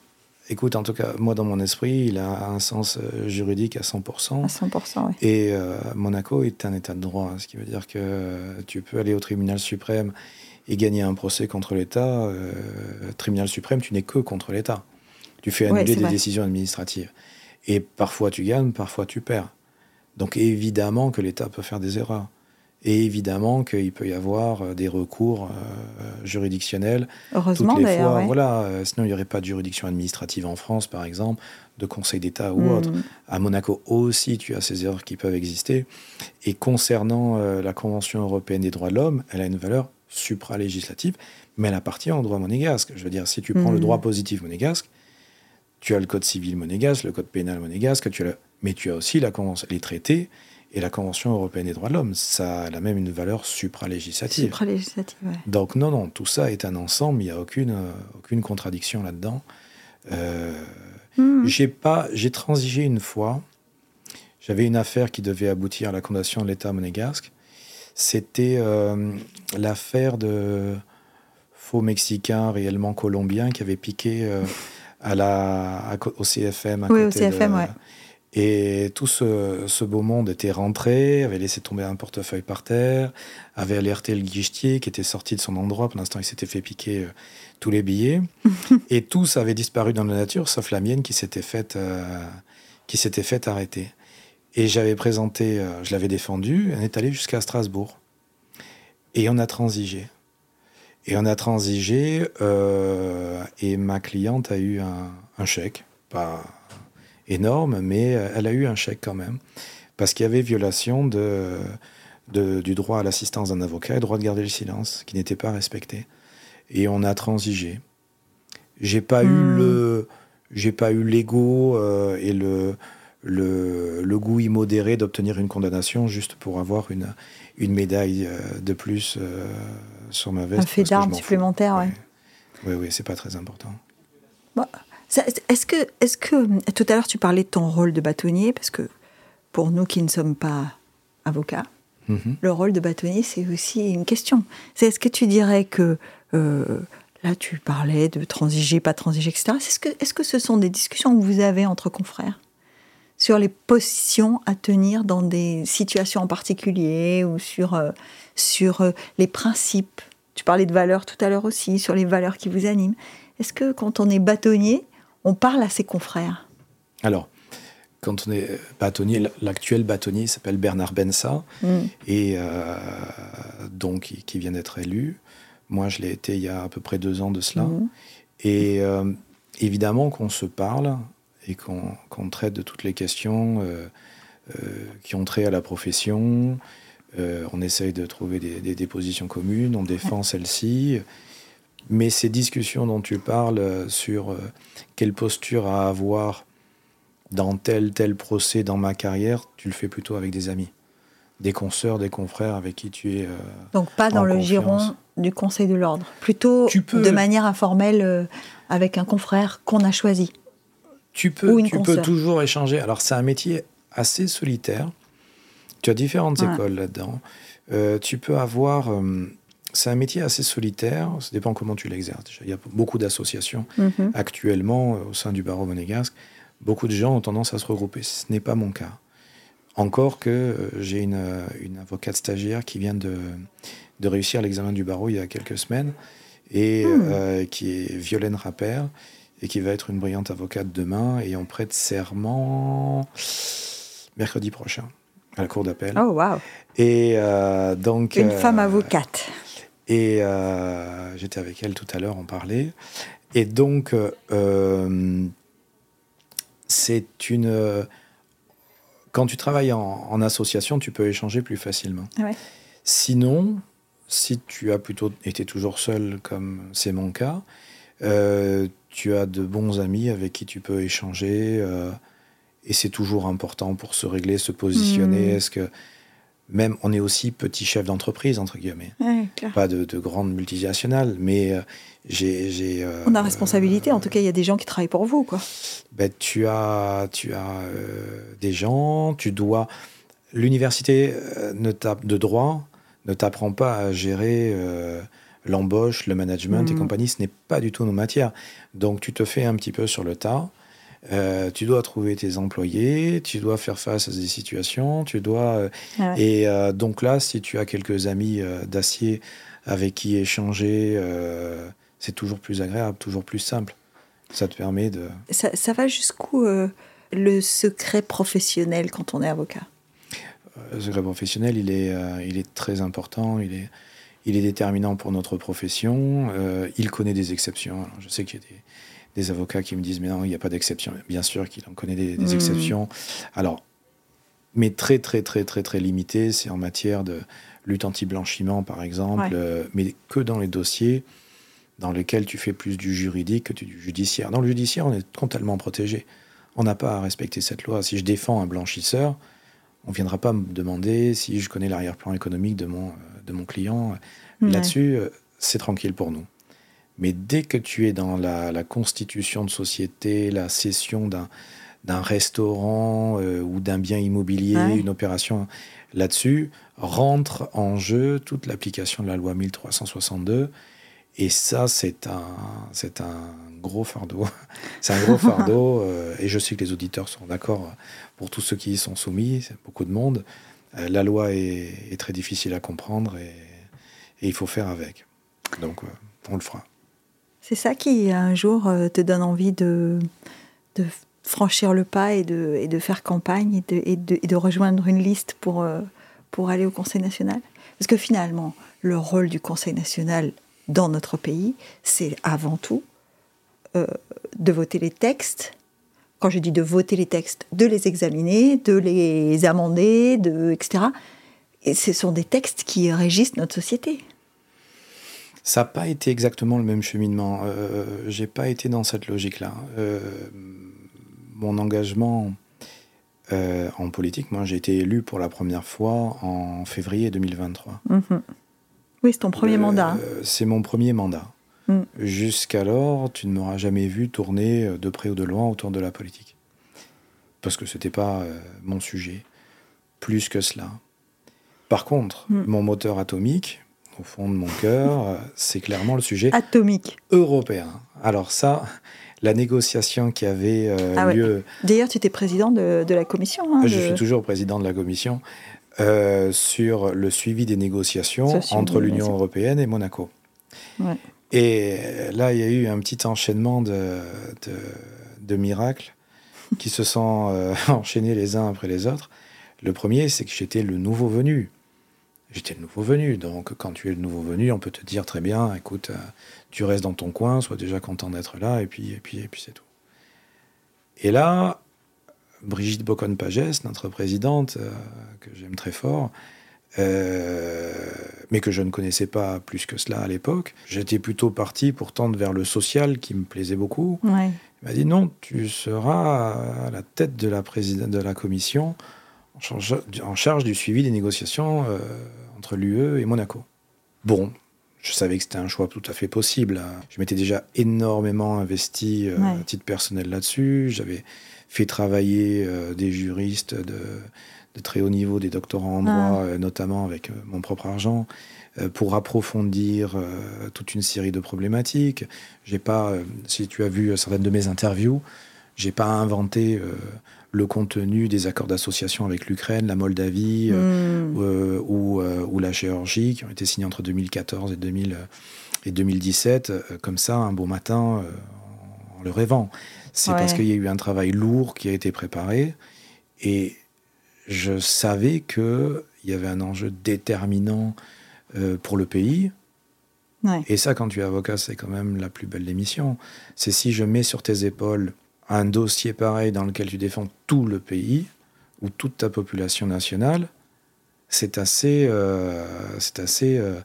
Écoute, en tout cas, moi, dans mon esprit, il a un sens euh, juridique à 100%. À 100%, oui. Et euh, Monaco est un état de droit, ce qui veut dire que tu peux aller au tribunal suprême et gagner un procès contre l'État. Euh, tribunal suprême, tu n'es que contre l'État. Tu fais annuler des décisions administratives. Et parfois tu gagnes, parfois tu perds. Donc évidemment que l'État peut faire des erreurs. Et évidemment qu'il peut y avoir euh, des recours euh, juridictionnels. Heureusement d'ailleurs. Voilà, euh, sinon il n'y aurait pas de juridiction administrative en France, par exemple, de Conseil d'État ou hmm. autre. À Monaco aussi, tu as ces erreurs qui peuvent exister. Et concernant la Convention européenne des droits de l'homme, elle a une valeur supralégislative, mais elle appartient au droit monégasque. Je veux dire, si tu prends le hmm. droit positif monégasque, tu as le code civil monégasque, le code pénal monégasque, tu as mais tu as aussi la convention, les traités et la Convention européenne des droits de l'homme, ça a même une valeur supralégislative. Supralégislative. Donc non, non, tout ça est un ensemble, il n'y a aucune, euh, aucune contradiction là-dedans. Euh, hmm. J'ai pas, j'ai transigé une fois. J'avais une affaire qui devait aboutir à la condamnation de l'État monégasque. C'était euh, l'affaire de faux Mexicains réellement colombiens qui avaient piqué à la, au CFM. À oui, au CFM, oui. Et tout ce, beau monde était rentré, avait laissé tomber un portefeuille par terre, avait alerté le guichetier qui était sorti de son endroit. Pour l'instant, il s'était fait piquer euh, tous les billets. et tous avaient disparu dans la nature, sauf la mienne qui s'était faite, euh, qui s'était fait arrêter. Et j'avais présenté, euh, je l'avais défendu, on est allé jusqu'à Strasbourg. Et on a transigé. Et on a transigé, et ma cliente a eu un, un chèque, pas énorme, mais euh, elle a eu un chèque quand même, parce qu'il y avait violation de, du droit à l'assistance d'un avocat et droit de garder le silence, qui n'était pas respecté. Et on a transigé. J'ai pas eu hmm. le, j'ai pas eu l'ego euh, et le, le, le goût immodéré d'obtenir une condamnation juste pour avoir une, une médaille de plus sur ma veste. Un fait d'armes supplémentaire, oui. Oui, oui, c'est pas très important. est-ce que, est que, tout à l'heure, tu parlais de ton rôle de bâtonnier, parce que pour nous qui ne sommes pas avocats, mhm. le rôle de bâtonnier, c'est aussi une question. C'est est-ce que tu dirais que euh, là, tu parlais de transiger, pas transiger, etc. Est-ce que, est -ce que ce sont des discussions que vous avez entre confrères sur les positions à tenir dans des situations en particulier ou sur, euh, sur euh, les principes Tu parlais de valeurs tout à l'heure aussi, sur les valeurs qui vous animent. Est-ce que quand on est bâtonnier, on parle à ses confrères? Alors, quand on est bâtonnier, l'actuel bâtonnier s'appelle Bernard Bensa, mm. et euh, donc qui vient d'être élu. Moi, je l'ai été il y a à peu près deux ans de cela. Mm. Et évidemment qu'on se parle, et qu'on traite de toutes les questions euh, euh, qui ont trait à la profession. Euh, on essaye de trouver des, des, positions communes, on défend celle-ci. Mais ces discussions dont tu parles sur quelle posture à avoir dans tel tel procès dans ma carrière, tu le fais plutôt avec des amis, des consoeurs, des confrères avec qui tu es. Donc pas dans le giron du Conseil de l'ordre, plutôt de manière informelle avec un confrère qu'on a choisi. Tu peux, tu peux toujours échanger. Alors, c'est un métier assez solitaire. Tu as différentes écoles là-dedans. Euh, tu peux avoir. Euh, c'est un métier assez solitaire. Ça dépend comment tu l'exerces. Il y a beaucoup d'associations mhm. actuellement euh, au sein du barreau monégasque. Beaucoup de gens ont tendance à se regrouper. Ce n'est pas mon cas. Encore que j'ai une, une, avocate stagiaire qui vient de, de réussir l'examen du barreau il y a quelques semaines et hmm. qui est Violaine Rappert et qui va être une brillante avocate demain et on prête serment mercredi prochain à la cour d'appel. Oh wow. Et euh, donc une femme euh, avocate. Et euh, j'étais avec elle tout à l'heure, on parlait. Et donc c'est une quand tu travailles en, association, tu peux échanger plus facilement. Ouais. Sinon, si tu as plutôt été toujours seul, comme c'est mon cas, euh, tu as de bons amis avec qui tu peux échanger. Euh, et c'est toujours important pour se régler, se positionner. Hmm. Est-ce que même on est aussi petit chef d'entreprise entre guillemets, pas de, de grande multinationale, mais euh, j'ai. on a responsabilité. en tout cas, il y a des gens qui travaillent pour vous, quoi. Ben, tu as, tu as des gens. Tu dois. L'université de droit ne t'apprend pas à gérer l'embauche, le management et mm. compagnie, ce n'est pas du tout nos matières. Donc tu te fais un petit peu sur le tas. Euh, tu dois trouver tes employés, tu dois faire face à des situations, tu dois... Euh, ah et euh, donc là, si tu as quelques amis d'acier avec qui échanger, c'est toujours plus agréable, toujours plus simple. Ça te permet de... Ça, ça va jusqu'où le secret professionnel quand on est avocat? Le secret professionnel, il est, il est très important, il est il est déterminant pour notre profession. Il connaît des exceptions. je sais qu'il y a des, avocats qui me disent mais non, il n'y a pas d'exception. Bien sûr qu'il en connaît des, mmh. exceptions. Alors, mais très très très très très limité. C'est en matière de lutte anti-blanchiment par exemple, euh, mais que dans les dossiers dans lesquels tu fais plus du juridique que du judiciaire. Dans le judiciaire, on est totalement protégé. On n'a pas à respecter cette loi. Si je défends un blanchisseur, on ne viendra pas me demander si je connais l'arrière-plan économique de mon, euh, de mon client. Là-dessus, euh, c'est tranquille pour nous. Mais dès que tu es dans la, constitution de société, la cession d'un restaurant euh, ou d'un bien immobilier, une opération là-dessus, rentre en jeu toute l'application de la loi 1362. Et ça, c'est un, c'est un gros fardeau. c'est un gros fardeau. et je sais que les auditeurs sont d'accord pour tous ceux qui y sont soumis, beaucoup de monde. Euh, la loi est, très difficile à comprendre et, il faut faire avec. Donc, euh, on le fera. C'est ça qui, un jour, euh, te donne envie de, franchir le pas et de, faire campagne et de, rejoindre une liste pour, pour aller au Conseil national? Parce que finalement, le rôle du Conseil national dans notre pays, c'est avant tout de voter les textes quand je dis de voter les textes, de les examiner, de les amender, de, etc. Et ce sont des textes qui régissent notre société. Ça n'a pas été exactement le même cheminement. Euh, J'ai pas été dans cette logique-là. Euh, mon engagement euh, en politique. Moi, j'ai été élu pour la première fois en février 2023. Mhm. Oui, c'est ton premier Euh, mandat. C'est mon premier mandat. Mm. Jusqu'alors, tu ne m'auras jamais vu tourner de près ou de loin autour de la politique. Parce que ce n'était pas mon sujet. Plus que cela. Par contre, Mm. mon moteur atomique, au fond de mon cœur, c'est clairement le sujet Atomique. européen. Alors ça, la négociation qui avait euh, Ah ouais. lieu D'ailleurs, tu étais président de, de la commission. hein, je de- suis toujours président de la commission euh, sur le suivi des négociations entre l'Union européenne et Monaco. Ouais. Et là, il y a eu un petit enchaînement de miracles qui se sont euh, enchaînés les uns après les autres. Le premier, c'est que j'étais le nouveau venu. J'étais le nouveau venu. Donc, quand tu es le nouveau venu, on peut te dire très bien, écoute, euh, tu restes dans ton coin, sois déjà content d'être là, et puis, et puis, et puis c'est tout. Et là, Brigitte Bocon-Pagès, notre présidente, euh, que j'aime très fort, euh, mais que je ne connaissais pas plus que cela à l'époque, j'étais plutôt parti pour tendre vers le social qui me plaisait beaucoup. Ouais. Il m'a dit non, tu seras à la tête de la, présidente de la commission en charge, en charge du suivi des négociations euh, entre l'UE et Monaco. Bon, je savais que c'était un choix tout à fait possible. hein. Je m'étais déjà énormément investi euh, Ouais. à titre personnel là-dessus. J'avais fait travailler euh, des juristes de, de très haut niveau, des doctorants en droit, euh, notamment avec mon propre argent, pour approfondir toute une série de problématiques. J'ai pas, si tu as vu certaines de mes interviews, j'ai pas inventé le contenu des accords d'association avec l'Ukraine, la Moldavie euh, Hmm. euh, ou, euh, ou la Géorgie, qui ont été signés entre 2014 et, 2000, euh, et 2017, euh, comme ça, un beau matin, en le rêvant. C'est Ouais. parce qu'il y a eu un travail lourd qui a été préparé, et je savais qu'il y avait un enjeu déterminant pour le pays. Ouais. Et ça, quand tu es avocat, c'est quand même la plus belle des missions. C'est si je mets sur tes épaules un dossier pareil dans lequel tu défends tout le pays ou toute ta population nationale, c'est assez, euh, c'est assez euh,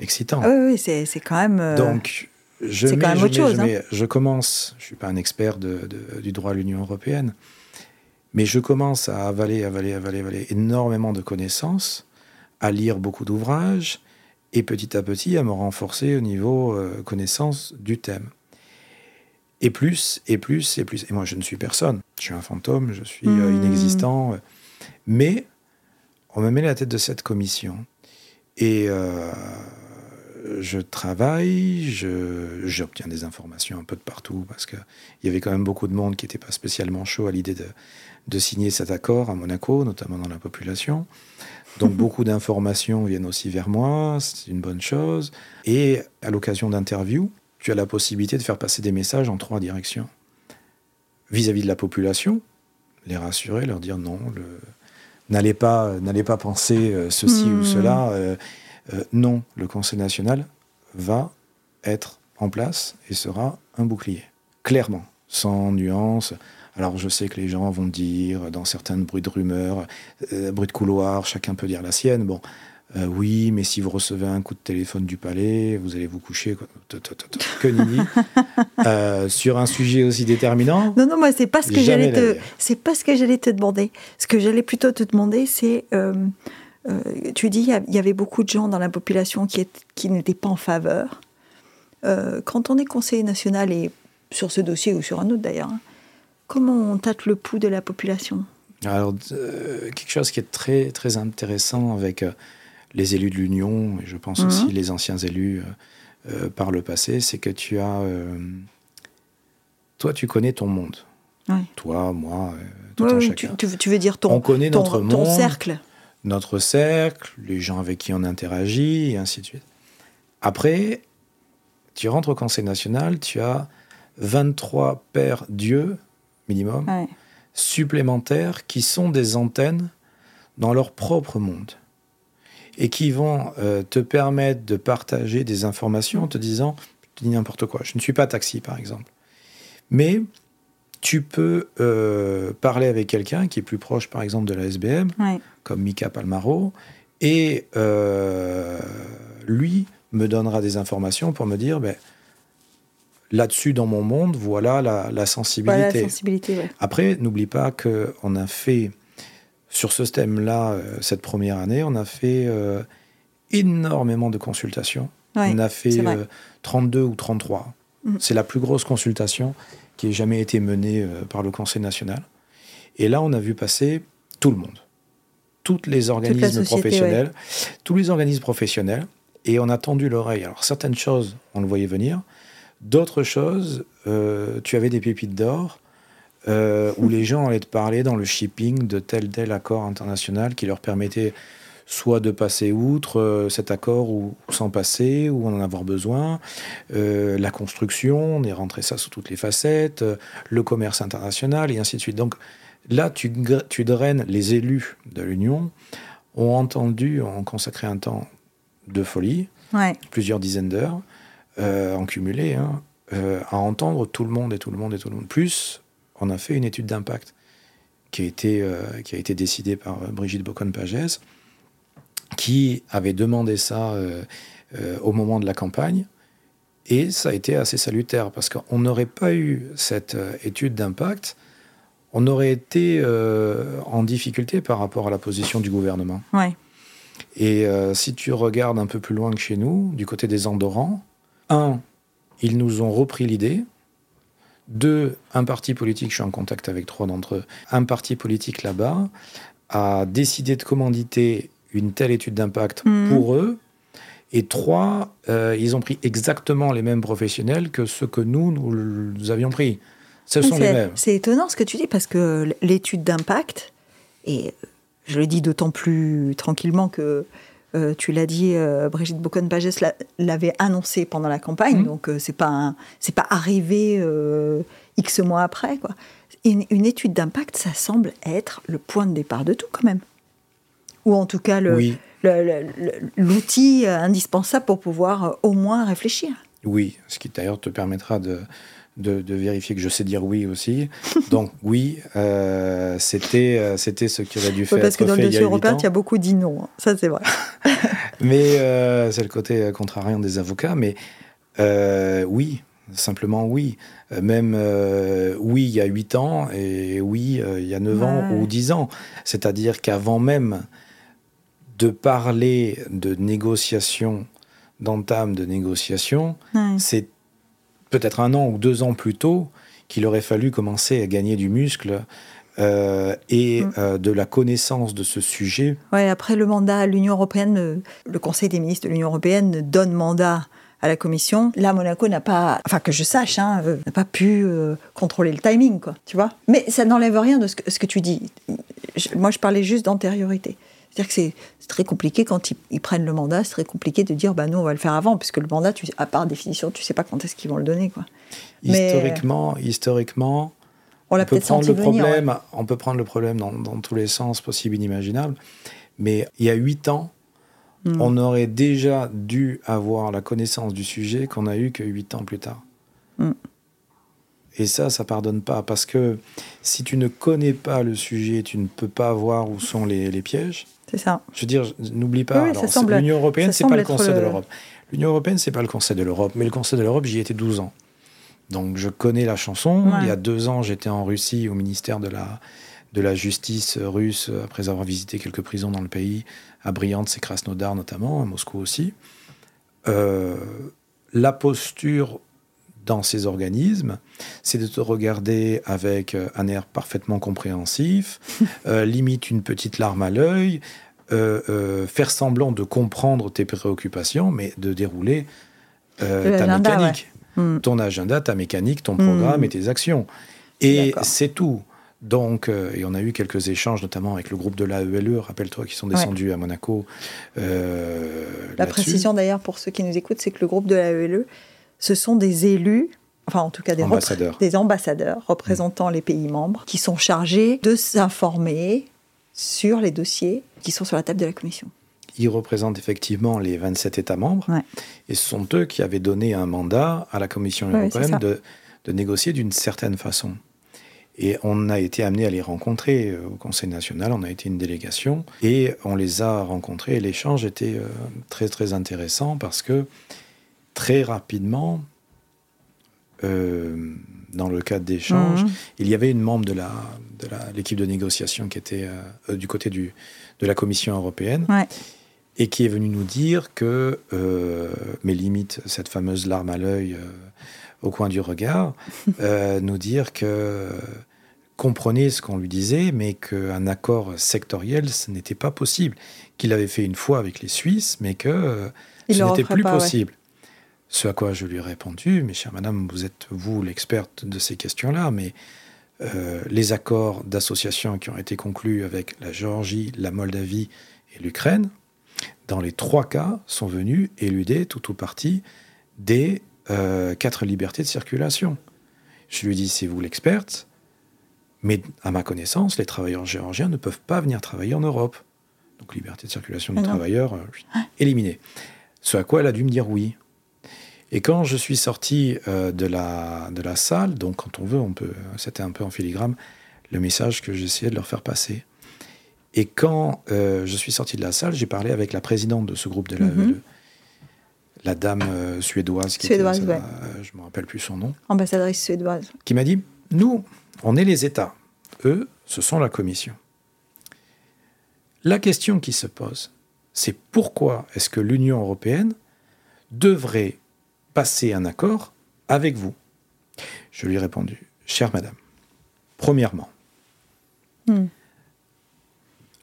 excitant. Ah oui, oui, c'est quand même. euh, Donc, je, mets, quand même je, autre mets- chose, je hein. je commence, je suis pas un expert de- de- du droit à l'Union européenne, mais je commence à avaler, avaler, avaler, avaler énormément de connaissances, à lire beaucoup d'ouvrages, et petit à petit à me renforcer au niveau connaissance du thème. Et plus, et plus, et plus. Et moi, je ne suis personne. Je suis un fantôme, je suis euh, Hmm. inexistant. Mais on me met à la tête de cette commission. Et euh, je travaille, je- j'obtiens des informations un peu de partout, parce qu'il y avait quand même beaucoup de monde qui n'était pas spécialement chaud à l'idée de, de signer cet accord à Monaco, notamment dans la population. Donc beaucoup d'informations viennent aussi vers moi, c'est une bonne chose. Et à l'occasion d'interviews, tu as la possibilité de faire passer des messages en trois directions. Vis-à-vis de la population, les rassurer, leur dire non, le- n'allez pas, n'allez pas penser euh, ceci Hmm. ou cela. euh, euh, non, le Conseil national va être en place et sera un bouclier. Clairement, sans nuance. Alors je sais que les gens vont dire, dans certains bruits de rumeurs, euh, bruits de couloir, chacun peut dire la sienne. Bon, euh, oui, mais si vous recevez un coup de téléphone du palais, vous allez vous coucher. Quoi. Que nini. Euh, sur un sujet aussi déterminant, Non, non, moi, c'est pas ce que j'allais te. C'est pas ce que j'allais te demander. Ce que j'allais plutôt te demander, c'est. euh, tu dis, il y avait beaucoup de gens dans la population qui, est- qui n'étaient pas en faveur. Quand on est conseiller national, et sur ce dossier ou sur un autre d'ailleurs, hein, comment on tâte le pouls de la population? Alors, quelque chose qui est très, très intéressant avec les élus de l'Union, et je pense Mhm. aussi les anciens élus euh, euh, par le passé, c'est que tu as. euh, toi, tu connais ton monde. Toi, moi, tout un chacun. tu, tu veux- dire ton, On connaît ton, notre ton monde, cercle notre cercle, les gens avec qui on interagit, et ainsi de suite. Après, tu rentres au Conseil national, tu as 23 pères dieux, minimum, Ouais. supplémentaires qui sont des antennes dans leur propre monde et qui vont euh, te permettre de partager des informations en te disant, je te dis n'importe quoi, je ne suis pas taxi par exemple, mais tu peux euh, parler avec quelqu'un qui est plus proche par exemple de la SBM, Ouais. comme Mika Palmaro, et euh, lui me donnera des informations pour me dire, ben, là-dessus dans mon monde, voilà la, la Voilà, sensibilité. la sensibilité, ouais. Après, n'oublie pas qu'on a fait sur ce thème-là, euh, cette première année, on a fait euh, énormément de consultations. Ouais, on a fait euh, 32 ou 33. Mm. C'est la plus grosse consultation qui ait jamais été menée euh, par le Conseil national. Et là, on a vu passer tout le monde. Toutes les organismes société, professionnels, tous les organismes professionnels, et on a tendu l'oreille. Alors, certaines choses, on le voyait venir. D'autres choses, tu avais des pépites d'or euh, où les gens allaient te parler dans le shipping de tel tel accord international qui leur permettait soit de passer outre euh, cet accord ou, ou s'en passer, ou en avoir besoin, euh, la construction, on est rentré ça sous toutes les facettes, euh, le commerce international, et ainsi de suite. Donc là, tu, draines les élus de l'Union, ont entendu, ont consacré un temps de folie, Ouais. plusieurs dizaines d'heures en cumulé, hein, à entendre tout le monde et tout le monde et tout le monde. Plus, on a fait une étude d'impact qui a été, euh, qui a été décidée par euh, Brigitte Bocon-Pagès, qui avait demandé ça euh, euh, au moment de la campagne. Et ça a été assez salutaire parce qu'on n'aurait pas eu cette étude d'impact, on aurait été en difficulté par rapport à la position du gouvernement. Ouais. Et si tu regardes un peu plus loin que chez nous, du côté des Andorrans, un, ils nous ont repris l'idée. Deux, un parti politique, je suis en contact avec trois d'entre eux, un parti politique là-bas a décidé de commanditer une telle étude d'impact Mhm. pour eux. Et trois, euh, ils ont pris exactement les mêmes professionnels que ceux que nous, nous, nous avions pris. Ce sont les mêmes. C'est étonnant ce que tu dis parce que l'étude d'impact, et je le dis d'autant plus tranquillement que euh, tu l'as dit, euh, Brigitte Bocon-Pagès l'a- l'avait annoncé pendant la campagne, Mhm. donc euh, c'est pas c'est pas arrivé euh, x mois après quoi. Une, une étude d'impact, ça semble être le point de départ de tout quand même, ou en tout cas le- Oui, l'outil indispensable pour pouvoir au moins réfléchir. Oui, ce qui d'ailleurs te permettra de, de, de vérifier que je sais dire oui aussi. Donc oui, euh, c'était euh, c'était ce qui aurait dû faire parce que dans le il y dossier a européen, ans. tu as beaucoup dit non, hein. ça c'est vrai. Mais euh, c'est le côté contrariant des avocats. Mais euh, oui, simplement oui. Même oui, il y a 8 ans et oui, il y a 9 ans ou 10 ans. C'est-à-dire qu'avant même de parler de négociation, d'entame de négociation, Ouais. c'est peut-être un an ou deux ans plus tôt qu'il aurait fallu commencer à gagner du muscle euh, et Mm. euh, de la connaissance de ce sujet. Ouais, après le mandat, l'Union européenne, euh, le Conseil des ministres de l'Union européenne donne mandat à la Commission. Là, Monaco n'a pas, enfin que je sache, hein, euh, n'a pas pu euh, contrôler le timing, quoi. Tu vois Mais ça n'enlève rien de ce que, ce que tu dis. Je- moi, je parlais juste d'antériorité. C'est-à-dire que c'est très compliqué quand ils, ils prennent le mandat, c'est très compliqué de dire, bah nous, on va le faire avant, puisque le mandat, tu, à part définition, tu sais pas quand est-ce qu'ils vont le donner, quoi. Mais- Historiquement, historiquement, On peut prendre le venir. problème, on peut prendre le problème dans, dans tous les sens possibles et inimaginables. Mais il y a huit ans, Mm. on aurait déjà dû avoir la connaissance du sujet qu'on a eu que huit ans plus tard. Mm. Et ça, ça pardonne pas parce que si tu ne connais pas le sujet, tu ne peux pas voir où sont les, les pièges. C'est ça. Je veux dire, n'oublie pas, Oui, l'Union européenne, c'est pas le Conseil de le- l'Europe. L'Union européenne, c'est pas le Conseil de l'Europe, mais le Conseil de l'Europe, j'y étais 12 ans. Donc je connais la chanson. Ouais. Il y a deux ans, j'étais en Russie au ministère de la, de la justice russe, après avoir visité quelques prisons dans le pays, à Bryansk et Krasnodar notamment, à Moscou aussi. Euh, la posture dans ces organismes, c'est de te regarder avec euh, un air parfaitement compréhensif, euh, limite une petite larme à l'œil, euh, euh, faire semblant de comprendre tes préoccupations, mais de dérouler ta mécanique. Mm. Ton agenda, ta mécanique, ton programme Mm. et tes actions. Et c'est tout. Donc, euh, et on a eu quelques échanges, notamment avec le groupe de l'AELE, rappelle-toi, qui sont descendus à Monaco. euh, La précision d'ailleurs pour ceux qui nous écoutent, c'est que le groupe de l'AELE, ce sont des élus, enfin en tout cas des, Ambassadeurs. des ambassadeurs représentant les pays membres qui sont chargés de s'informer sur les dossiers qui sont sur la table de la Commission. Ils représentent effectivement les 27 États membres. Ouais. Et ce sont eux qui avaient donné un mandat à la Commission européenne de, de négocier d'une certaine façon. Et on a été amené à les rencontrer euh, au Conseil national, on a été une délégation, et on les a rencontrés, et l'échange était euh, très très intéressant parce que très rapidement, euh, dans le cadre d'échanges, Mhm. il y avait une membre de la de la- l'équipe de négociation qui était euh, euh, du côté du, de la Commission européenne Ouais. et qui est venue nous dire que, euh, mais limite cette fameuse larme à l'œil au coin du regard, nous dire que comprenez ce qu'on lui disait, mais qu'un accord sectoriel, ce n'était pas possible. Qu'il avait fait une fois avec les Suisses, mais que ce n'était plus pas, ouais. Ce à quoi je lui ai répondu, mais chère madame, vous êtes vous l'experte de ces questions-là, mais euh, les accords d'association qui ont été conclus avec la Géorgie, la Moldavie et l'Ukraine, dans les trois cas, sont venus éluder tout ou partie des euh, quatre libertés de circulation. Je lui dis, c'est vous l'experte, mais à ma connaissance, les travailleurs géorgiens ne peuvent pas venir travailler en Europe. Donc liberté de circulation des Ah travailleurs euh, éliminée. Ce à quoi elle a dû me dire oui. Et quand je suis sorti euh, de, la, de la salle, donc quand on veut, on peut, c'était un peu en filigrane, le message que j'essayais de leur faire passer. Et quand euh, je suis sorti de la salle, j'ai parlé avec la présidente de ce groupe de la, Mhm. la dame euh, suédoise, qui Suédoise, était, ouais. je ne me rappelle plus son nom, Ambassadrice suédoise. qui m'a dit, nous, on est les États, eux, ce sont la Commission. La question qui se pose, c'est pourquoi est-ce que l'Union européenne devrait passer un accord avec vous Je lui ai répondu, chère madame, premièrement, Hmm.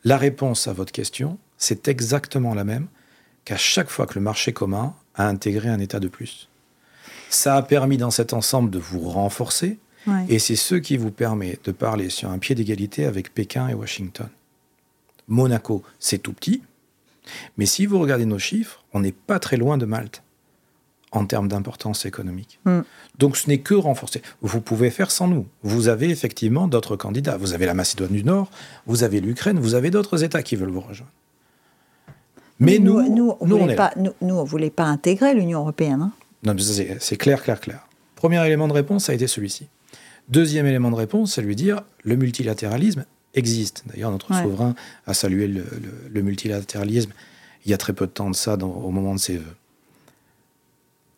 la réponse à votre question, c'est exactement la même qu'à chaque fois que le marché commun a intégré un État de plus. Ça a permis dans cet ensemble de vous renforcer, Ouais. et c'est ce qui vous permet de parler sur un pied d'égalité avec Pékin et Washington. Monaco, c'est tout petit, mais si vous regardez nos chiffres, on n'est pas très loin de Malte en termes d'importance économique. Mm. Donc ce n'est que renforcer. Vous pouvez faire sans nous. Vous avez effectivement d'autres candidats. Vous avez la Macédoine du Nord, vous avez l'Ukraine, vous avez d'autres États qui veulent vous rejoindre. Mais nous, nous, on nous, on voulait pas, nous, nous, on voulait pas intégrer l'Union européenne. hein. Non, mais ça, c'est clair, clair, clair. Premier élément de réponse a été celui-ci. Deuxième élément de réponse, c'est lui dire le multilatéralisme existe. D'ailleurs, notre Ouais. souverain a salué le, le- le multilatéralisme il y a très peu de temps de ça, dans- au moment de ses vœux.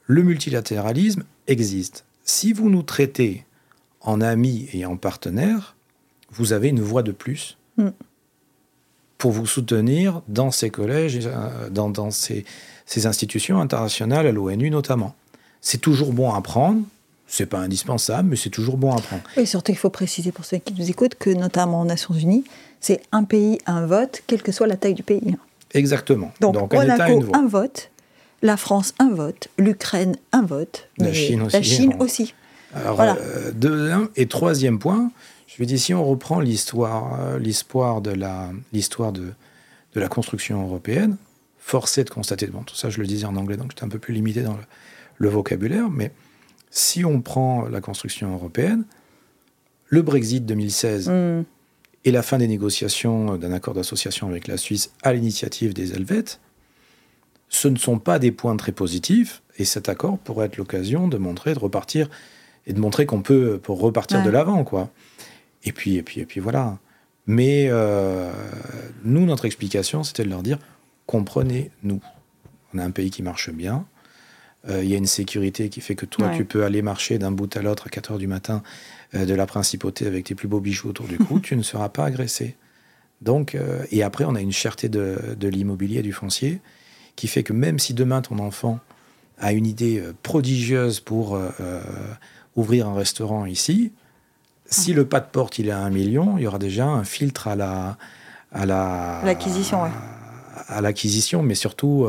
Le multilatéralisme existe. Si vous nous traitez en amis et en partenaires, vous avez une voix de plus Mm. pour vous soutenir dans ces collèges, euh, dans, dans ces, ces institutions internationales, à l'ONU notamment. C'est toujours bon à prendre, c'est pas indispensable, mais c'est toujours bon à prendre. Et surtout, il faut préciser pour ceux qui nous écoutent que, notamment aux Nations Unies, c'est un pays, un vote, quelle que soit la taille du pays. Exactement. Donc, un État, une voix. un vote, la France, un vote, l'Ukraine, un vote, La Chine aussi, La Chine aussi. Alors, Voilà. euh, deuxième et troisième point, je vais dire, si on reprend l'histoire, euh, l'histoire de la, l'histoire de, de la construction européenne, force est de constater, bon, tout ça je le disais en anglais, donc j'étais un peu plus limité dans le, le vocabulaire, mais si on prend la construction européenne, le Brexit 2016 Hmm. et la fin des négociations d'un accord d'association avec la Suisse à l'initiative des Helvètes, ce ne sont pas des points très positifs, et cet accord pourrait être l'occasion de montrer, de repartir, et de montrer qu'on peut pour repartir Ouais. de l'avant, quoi. Et puis, et puis, et puis voilà. Mais euh, nous, notre explication, c'était de leur dire comprenez-nous. On a un pays qui marche bien. Euh, Il y a une sécurité qui fait que toi, Ouais. tu peux aller marcher d'un bout à l'autre à 4 heures du matin euh, de la principauté avec tes plus beaux bijoux autour du cou. tu ne seras pas agressé. Donc, et après, on a une cherté de, de l'immobilier et du foncier qui fait que même si demain ton enfant a une idée euh, prodigieuse pour euh, euh, ouvrir un restaurant ici, si le pas de porte il est à un million, il y aura déjà un filtre à la à la L'acquisition, ouais. à, l'acquisition, mais surtout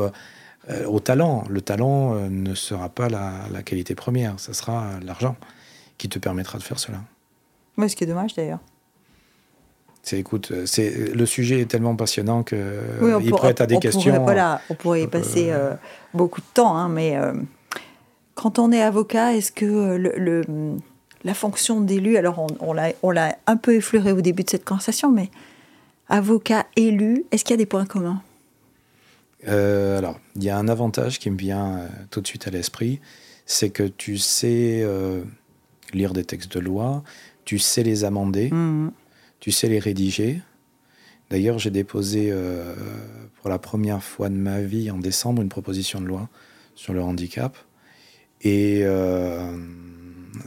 euh, au talent. Le talent euh, ne sera pas la, la qualité première, ça sera l'argent qui te permettra de faire cela. Ouais, ce qui est dommage d'ailleurs. C'est écoute, euh, c'est le sujet est tellement passionnant que Oui, on il pourrait- prête à des on questions. pourrait- voilà, on pourrait y peu, passer euh, beaucoup de temps, hein, mais euh, quand on est avocat, est-ce que euh, le, le- la fonction d'élu, alors on, on l'a- on l'a un peu effleuré au début de cette conversation, mais avocat élu, est-ce qu'il y a des points communs? Euh, alors, il y a un avantage qui me vient euh, tout de suite à l'esprit, c'est que tu sais euh, lire des textes de loi, tu sais les amender, Mhm. Tu sais les rédiger. D'ailleurs, j'ai déposé euh, pour la première fois de ma vie en décembre une proposition de loi sur le handicap. Et euh,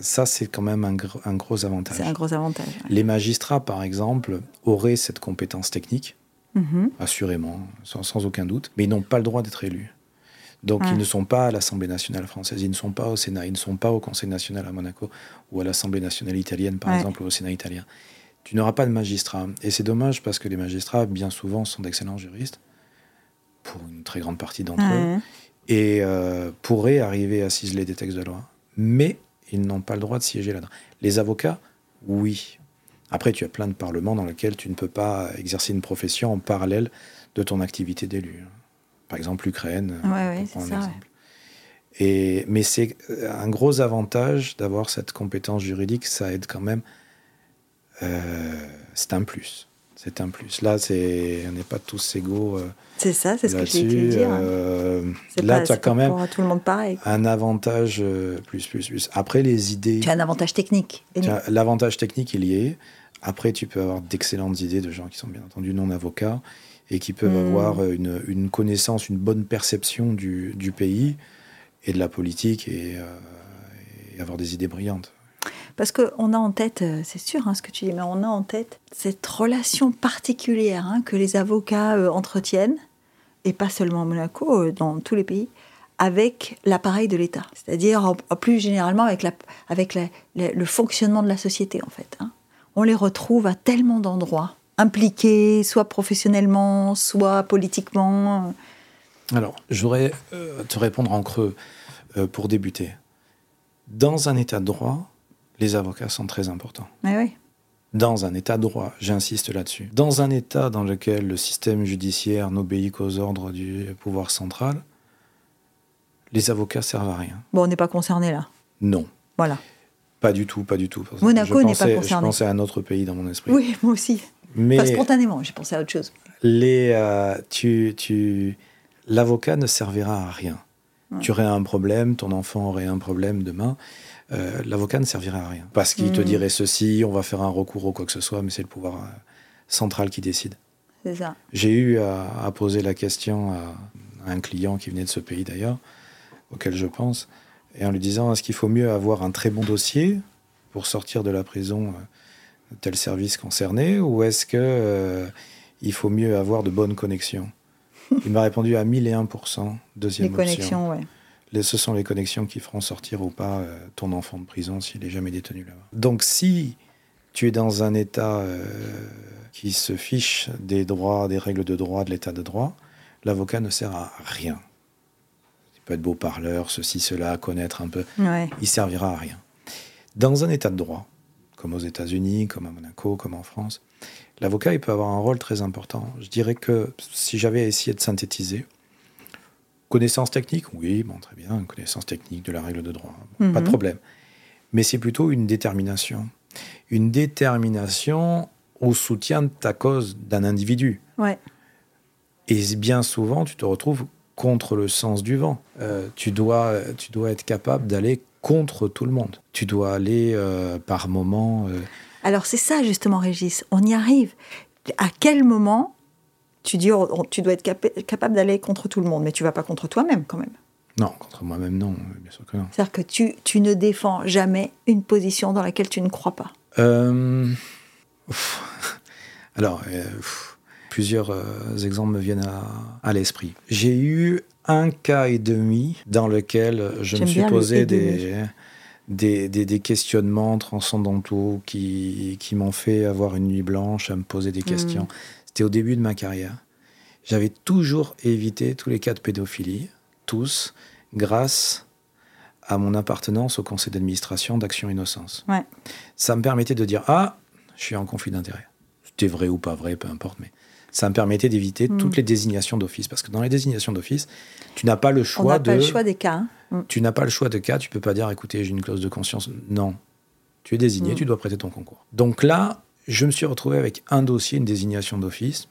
ça, c'est quand même un, gr- un gros avantage. C'est un gros avantage. ouais. Les magistrats, par exemple, auraient cette compétence technique, Mhm. assurément, sans, sans aucun doute, mais ils n'ont pas le droit d'être élus. Donc Ouais. ils ne sont pas à l'Assemblée nationale française, ils ne sont pas au Sénat, ils ne sont pas au Conseil national à Monaco ou à l'Assemblée nationale italienne, par Ouais. exemple, ou au Sénat italien. Tu n'auras pas de magistrats. Et c'est dommage parce que les magistrats, bien souvent, sont d'excellents juristes, pour une très grande partie d'entre eux, et euh, pourraient arriver à ciseler des textes de loi. Mais ils n'ont pas le droit de siéger là-dedans. Les avocats, oui. Après, tu as plein de parlements dans lesquels tu ne peux pas exercer une profession en parallèle de ton activité d'élu. Par exemple, l'Ukraine. Ouais, euh, pour c'est ça. Et, mais c'est un gros avantage d'avoir cette compétence juridique. Ça aide quand même. Euh, c'est un plus. C'est un plus. Là, c'est, on n'est pas tous égaux euh, C'est ça, c'est ce que j'ai dire. euh, là, tu as quand même pour tout le monde pareil. un avantage euh, plus, plus, plus. Après, les idées, Tu as un avantage technique. L'avantage technique, il y est. Après, tu peux avoir d'excellentes idées de gens qui sont bien entendu non avocats et qui peuvent Mm. avoir une, une connaissance, une bonne perception du, du pays et de la politique et, euh, et avoir des idées brillantes. Parce qu'on a en tête, euh, c'est sûr hein, ce que tu dis, mais on a en tête cette relation particulière hein, que les avocats euh, entretiennent, et pas seulement à Monaco, euh, dans tous les pays, avec l'appareil de l'État. C'est-à-dire, plus généralement, avec, le fonctionnement de la société, en fait. hein. On les retrouve à tellement d'endroits, impliqués, soit professionnellement, soit politiquement. Alors, je voudrais te répondre en creux pour débuter. Dans un état de droit, les avocats sont très importants. Mais oui, Dans un état de droit, j'insiste là-dessus. Dans un état dans lequel le système judiciaire n'obéit qu'aux ordres du pouvoir central, les avocats servent à rien. bon, on n'est pas concerné là. Non, Voilà. pas du tout, pas du tout. Monaco n'est pas concerné. Je pensais à un autre pays dans mon esprit. Oui, moi aussi. Mais Pas spontanément, j'ai pensé à autre chose. les, euh, tu, tu, l'avocat ne servira à rien. Ouais. Tu aurais un problème, ton enfant aurait un problème demain. Euh, l'avocat ne servira à rien. Parce qu'il te Mm. dirait ceci, on va faire un recours ou quoi que ce soit, mais c'est le pouvoir euh, central qui décide. C'est ça. J'ai eu à, à poser la question à, à un client qui venait de ce pays d'ailleurs, auquel je pense, et en lui disant est-ce qu'il faut mieux avoir un très bon dossier pour sortir de la prison euh, tel service concerné, ou est-ce que euh, il faut mieux avoir de bonnes connexions? Il m'a répondu à 1001%, deuxième Les option. connexions, ouais. Les- ce sont les connexions qui feront sortir ou pas euh, ton enfant de prison s'il est jamais détenu là-bas. Donc si tu es dans un État euh, qui se fiche des droits, des règles de droit, de l'État de droit, l'avocat ne sert à rien. Il peut être beau parleur, ceci, cela, connaître un peu. Ouais. Il servira à rien. Dans un État de droit, comme aux États-Unis, comme à Monaco, comme en France, l'avocat il peut avoir un rôle très important. Je dirais que si j'avais essayé de synthétiser, connaissance technique, oui, bon, très bien, connaissance technique de la règle de droit, bon, pas de Mhm. problème. Mais c'est plutôt une détermination. Une détermination au soutien de ta cause d'un individu. Ouais. Et bien souvent, tu te retrouves contre le sens du vent. Euh, tu, dois, tu dois être capable d'aller contre tout le monde. Tu dois aller euh, par moments. euh, Alors c'est ça justement, Régis. On y arrive. À quel moment tu dis oh, oh, tu dois être capa- capable d'aller contre tout le monde, mais tu vas pas contre toi-même quand même. Non, contre moi-même, non, bien sûr que non. C'est-à-dire que tu, tu ne défends jamais une position dans laquelle tu ne crois pas. Euh. Alors, euh, plusieurs euh, exemples me viennent à, à l'esprit. J'ai eu un cas et demi dans lequel je me suis posé des, des, des- des questionnements transcendantaux qui, qui m'ont fait avoir une nuit blanche à me poser des questions. C'était au début de ma carrière. J'avais toujours évité tous les cas de pédophilie, tous, grâce à mon appartenance au conseil d'administration d'Action Innocence Ouais. ça me permettait de dire ah je suis en conflit d'intérêt c'était vrai ou pas vrai peu importe mais ça me permettait d'éviter Mm. toutes les désignations d'office parce que dans les désignations d'office tu n'as pas le On choix n'a de pas le choix des cas. hein. Mm. tu n'as pas le choix de cas tu peux pas dire écoutez j'ai une clause de conscience non tu es désigné Mm. tu dois prêter ton concours donc là je me suis retrouvé avec un dossier une désignation d'office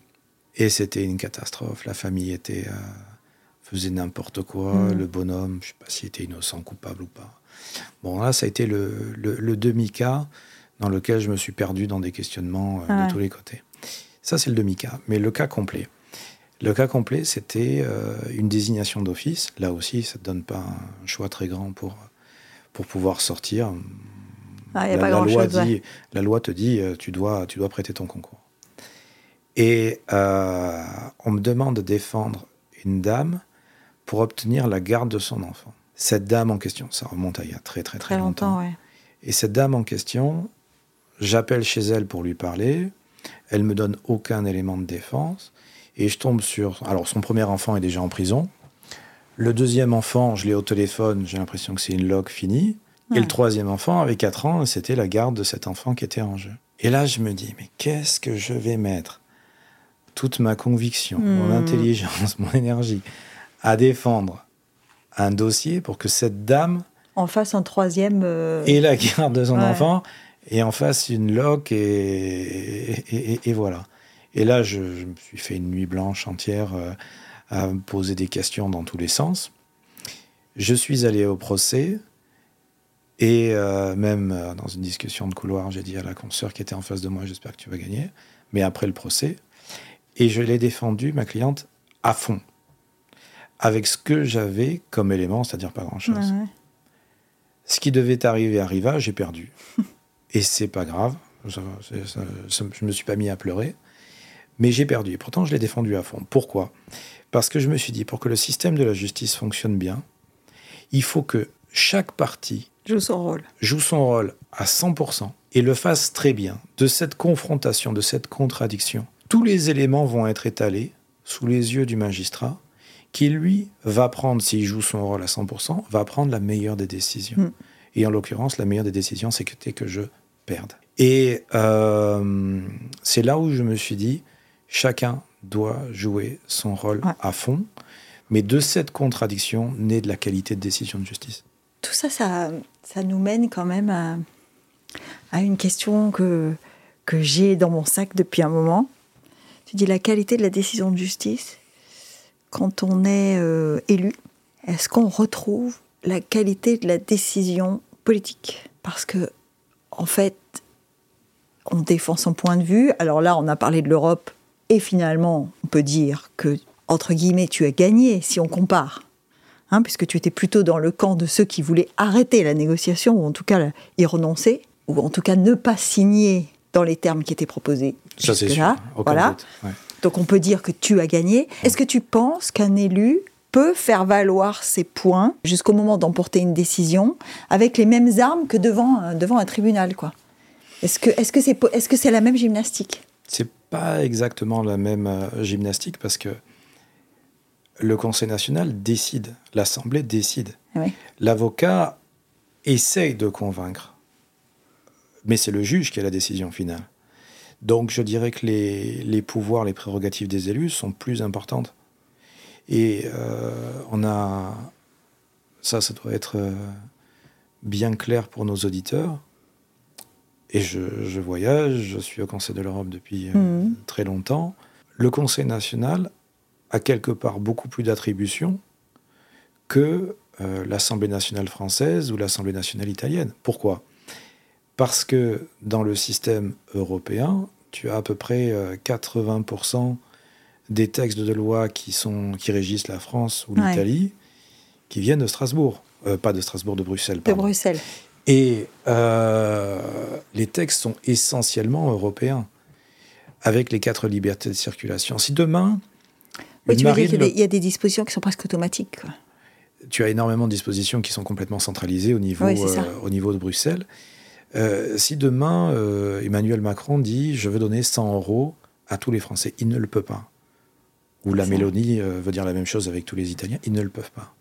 et c'était une catastrophe la famille était euh, faisait n'importe quoi Mm. le bonhomme je sais pas s'il était innocent coupable ou pas Bon, là, ça a été le, le- le demi-cas dans lequel je me suis perdu dans des questionnements euh, Ah ouais. de tous les côtés. Ça, c'est le demi-cas. Mais le cas complet. Le cas complet, c'était euh, une désignation d'office. Là aussi, ça ne donne pas un choix très grand pour, pour pouvoir sortir. Ah, y a la, pas la loi grand-chose, dit, ouais. la loi te dit, euh, tu dois, tu dois prêter ton concours. Et euh, on me demande de défendre une dame pour obtenir la garde de son enfant. Cette dame en question, ça remonte à il y a très très très, Très longtemps, ouais. Et cette dame en question, j'appelle chez elle pour lui parler. Elle me donne aucun élément de défense. Et je tombe sur. Alors, son premier enfant est déjà en prison. Le deuxième enfant, je l'ai au téléphone, j'ai l'impression que c'est une log finie. Et le troisième enfant avait 4 ans, et c'était la garde de cet enfant qui était en jeu. Et là, je me dis, mais qu'est-ce que je vais mettre? Toute ma conviction, mon Hmm. intelligence, mon énergie à défendre un dossier pour que cette dame En face, un troisième. euh, et la garde de son Ouais. enfant, et en face une loque, et, et, et- et voilà. Et là, je, je me suis fait une nuit blanche entière euh, à me poser des questions dans tous les sens. Je suis allé au procès, et euh, même euh, dans une discussion de couloir, j'ai dit à la consoeur qui était en face de moi, j'espère que tu vas gagner, mais après le procès, et je l'ai défendu, ma cliente, à fond, avec ce que j'avais comme élément, c'est-à-dire pas grand-chose. ouais, ouais. Ce qui devait arriver arriva, j'ai perdu. Et c'est pas grave. Ça- ça- je me suis pas mis à pleurer. Mais j'ai perdu. Et pourtant, je l'ai défendu à fond. Pourquoi? Parce que je me suis dit, pour que le système de la justice fonctionne bien, il faut que chaque partie Joue son rôle. joue son rôle à 100% et le fasse très bien. De cette confrontation, de cette contradiction, tous les éléments vont être étalés sous les yeux du magistrat qui, lui, va prendre, s'il joue son rôle à 100%, va prendre la meilleure des décisions. Mm. Et en l'occurrence, la meilleure des décisions, c'est que, c'était que je perde. Et euh, c'est là où je me suis dit, chacun doit jouer son rôle Ouais. à fond, mais de cette contradiction naît de la qualité de décision de justice. Tout ça, ça, nous mène quand même à, à une question que, que j'ai dans mon sac depuis un moment. Tu dis la qualité de la décision de justice. Quand on est euh, élu, est-ce qu'on retrouve la qualité de la décision politique? Parce que, en fait, on défend son point de vue. Alors là, on a parlé de l'Europe. Et finalement, on peut dire que, entre guillemets, tu as gagné si on compare hein, puisque tu étais plutôt dans le camp de ceux qui voulaient arrêter la négociation, ou en tout cas la- y renoncer, ou en tout cas ne pas signer dans les termes qui étaient proposés Ça, c'est sûr. Voilà. Ouais. Donc on peut dire que tu as gagné. Est-ce que tu penses qu'un élu peut faire valoir ses points jusqu'au moment d'emporter une décision avec les mêmes armes que devant, un- devant un tribunal quoi? Est-ce que c'est est-ce que c'est la même gymnastique? C'est pas exactement la même euh, gymnastique parce que le Conseil national décide, l'Assemblée décide. Oui. L'avocat essaye de convaincre, mais c'est le juge qui a la décision finale. Donc je dirais que les, les pouvoirs, les prérogatives des élus sont plus importantes. Et euh, on a. Ça, ça doit être euh, bien clair pour nos auditeurs. Et je, je voyage, je suis au Conseil de l'Europe depuis euh, Mhm. très longtemps. Le Conseil national a quelque part beaucoup plus d'attributions que euh, l'Assemblée nationale française ou l'Assemblée nationale italienne. Pourquoi? Parce que dans le système européen, tu as à peu près euh, 80% des textes de loi qui, sont, qui régissent la France ou Ouais. l'Italie qui viennent de Strasbourg. Euh, pas de Strasbourg, de Bruxelles. de. Bruxelles Et euh, les textes sont essentiellement européens, avec les quatre libertés de circulation. Si demain, Oui, tu veux dire qu'il y, a des- il y a des dispositions qui sont presque automatiques. quoi. tu as énormément de dispositions qui sont complètement centralisées au niveau, Oui, euh, au niveau de Bruxelles. Euh, si demain, euh, Emmanuel Macron dit je veux donner 100 euros à tous les Français, il ne le peut pas. Ou la euh, veut dire la même chose avec tous les Italiens, ils ne le peuvent pas.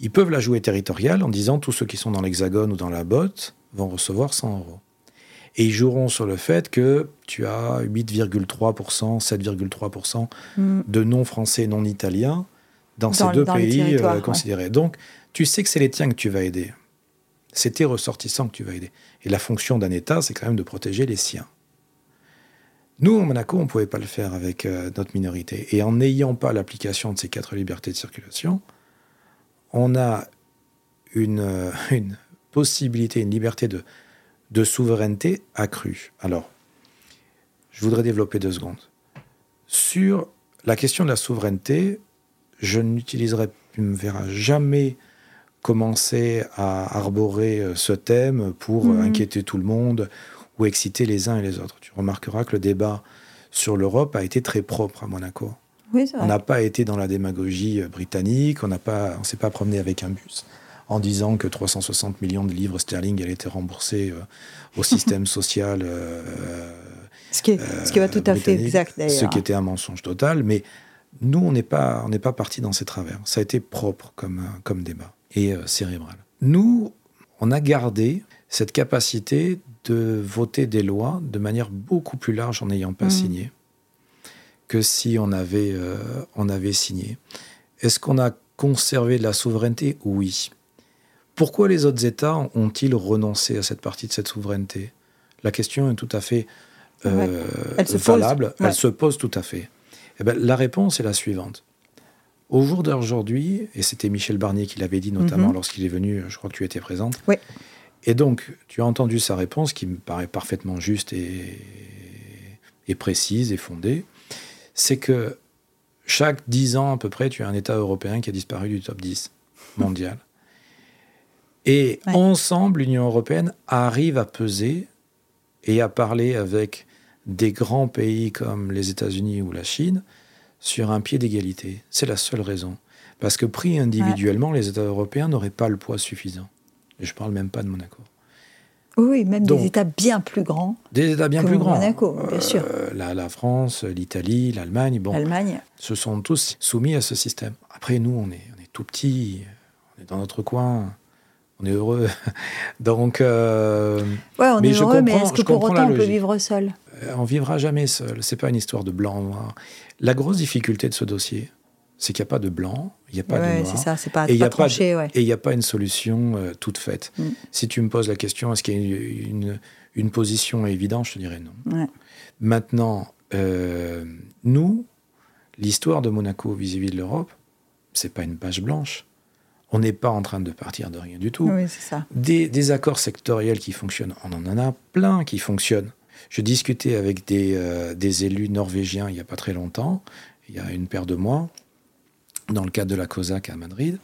Ils peuvent la jouer territoriale en disant tous ceux qui sont dans l'Hexagone ou dans la botte vont recevoir 100 euros. Et ils joueront sur le fait que tu as 8,3%, 7,3% Mm. de non-français non-italiens dans, ces deux dans pays euh, ouais. considérés. Donc, tu sais que c'est les tiens que tu vas aider. C'est tes ressortissants que tu vas aider. Et la fonction d'un État, c'est quand même de protéger les siens. Nous, au Monaco, on ne pouvait pas le faire avec euh, notre minorité. Et en n'ayant pas l'application de ces quatre libertés de circulation, on a une, euh, une possibilité, une liberté de, de souveraineté accrue. Alors, je voudrais développer deux secondes. Sur la question de la souveraineté, je n'utiliserai, tu ne me verras jamais commençait à arborer euh, ce thème pour Mhm. inquiéter tout le monde ou exciter les uns et les autres. Tu remarqueras que le débat sur l'Europe a été très propre à Monaco. Oui, On n'a pas été dans la démagogie euh, britannique, on n'a pas, on s'est pas promené avec un bus en disant que 360 millions de livres sterling allaient être remboursés euh, au système social. euh, Ce qui est, ce qui va tout à fait exact Ce qui était un mensonge total, mais nous, on n'est pas, on n'est pas parti dans ces travers. Ça a été propre comme, euh, comme débat et euh, cérébral. Nous, on a gardé cette capacité de voter des lois de manière beaucoup plus large en n'ayant pas Mhm. signé que si on avait, euh, on avait signé. Est-ce qu'on a conservé de la souveraineté? Oui. Pourquoi les autres États ont-ils renoncé à cette partie de cette souveraineté? La question est tout à fait euh, Elle se pose. valable. Ouais. Elle se pose tout à fait. Eh ben, la réponse est la suivante. Au jour d'aujourd'hui, et c'était Michel Barnier qui l'avait dit notamment Mhm. lorsqu'il est venu, je crois que tu étais présente. Oui. Et donc, tu as entendu sa réponse qui me paraît parfaitement juste et, et précise et fondée. C'est que chaque 10 ans à peu près, tu as un État européen qui a disparu du top 10 mondial. Et Ouais. ensemble, l'Union européenne arrive à peser et à parler avec des grands pays comme les États-Unis ou la Chine sur un pied d'égalité. C'est la seule raison. Parce que pris individuellement, les États européens n'auraient pas le poids suffisant. Et je ne parle même pas de Monaco. Oui, même Donc- des États bien plus grands. Des États bien Que plus grands. Monaco, bien sûr. La, la France, l'Italie, l'Allemagne, bon, L'Allemagne. se sont tous soumis à ce système. Après, nous, on est, on est tout petits, on est dans notre coin, on est heureux. Donc, euh, Ouais, on Mais est je heureux, mais est-ce que pour autant on peut vivre seul on vivra jamais seul. C'est pas une histoire de blanc noir. La grosse difficulté de ce dossier, c'est qu'il n'y a pas de blanc, il n'y a pas de noir. c'est ça, pas, Et il y pas a pas de- ouais. Et il n'y a pas une solution euh, toute faite. Mm. Si tu me poses la question, est-ce qu'il y a une, position évidente Je te dirais non. Ouais. Maintenant, euh, nous, l'histoire de Monaco vis-à-vis de l'Europe, c'est pas une page blanche. On n'est pas en train de partir de rien du tout. Oui, c'est ça. Des, des accords sectoriels qui fonctionnent, on en a plein qui fonctionnent. Je discutais avec des, euh, des élus norvégiens il n'y a pas très longtemps, il y a une paire de mois, dans le cadre de la COSAC à Madrid,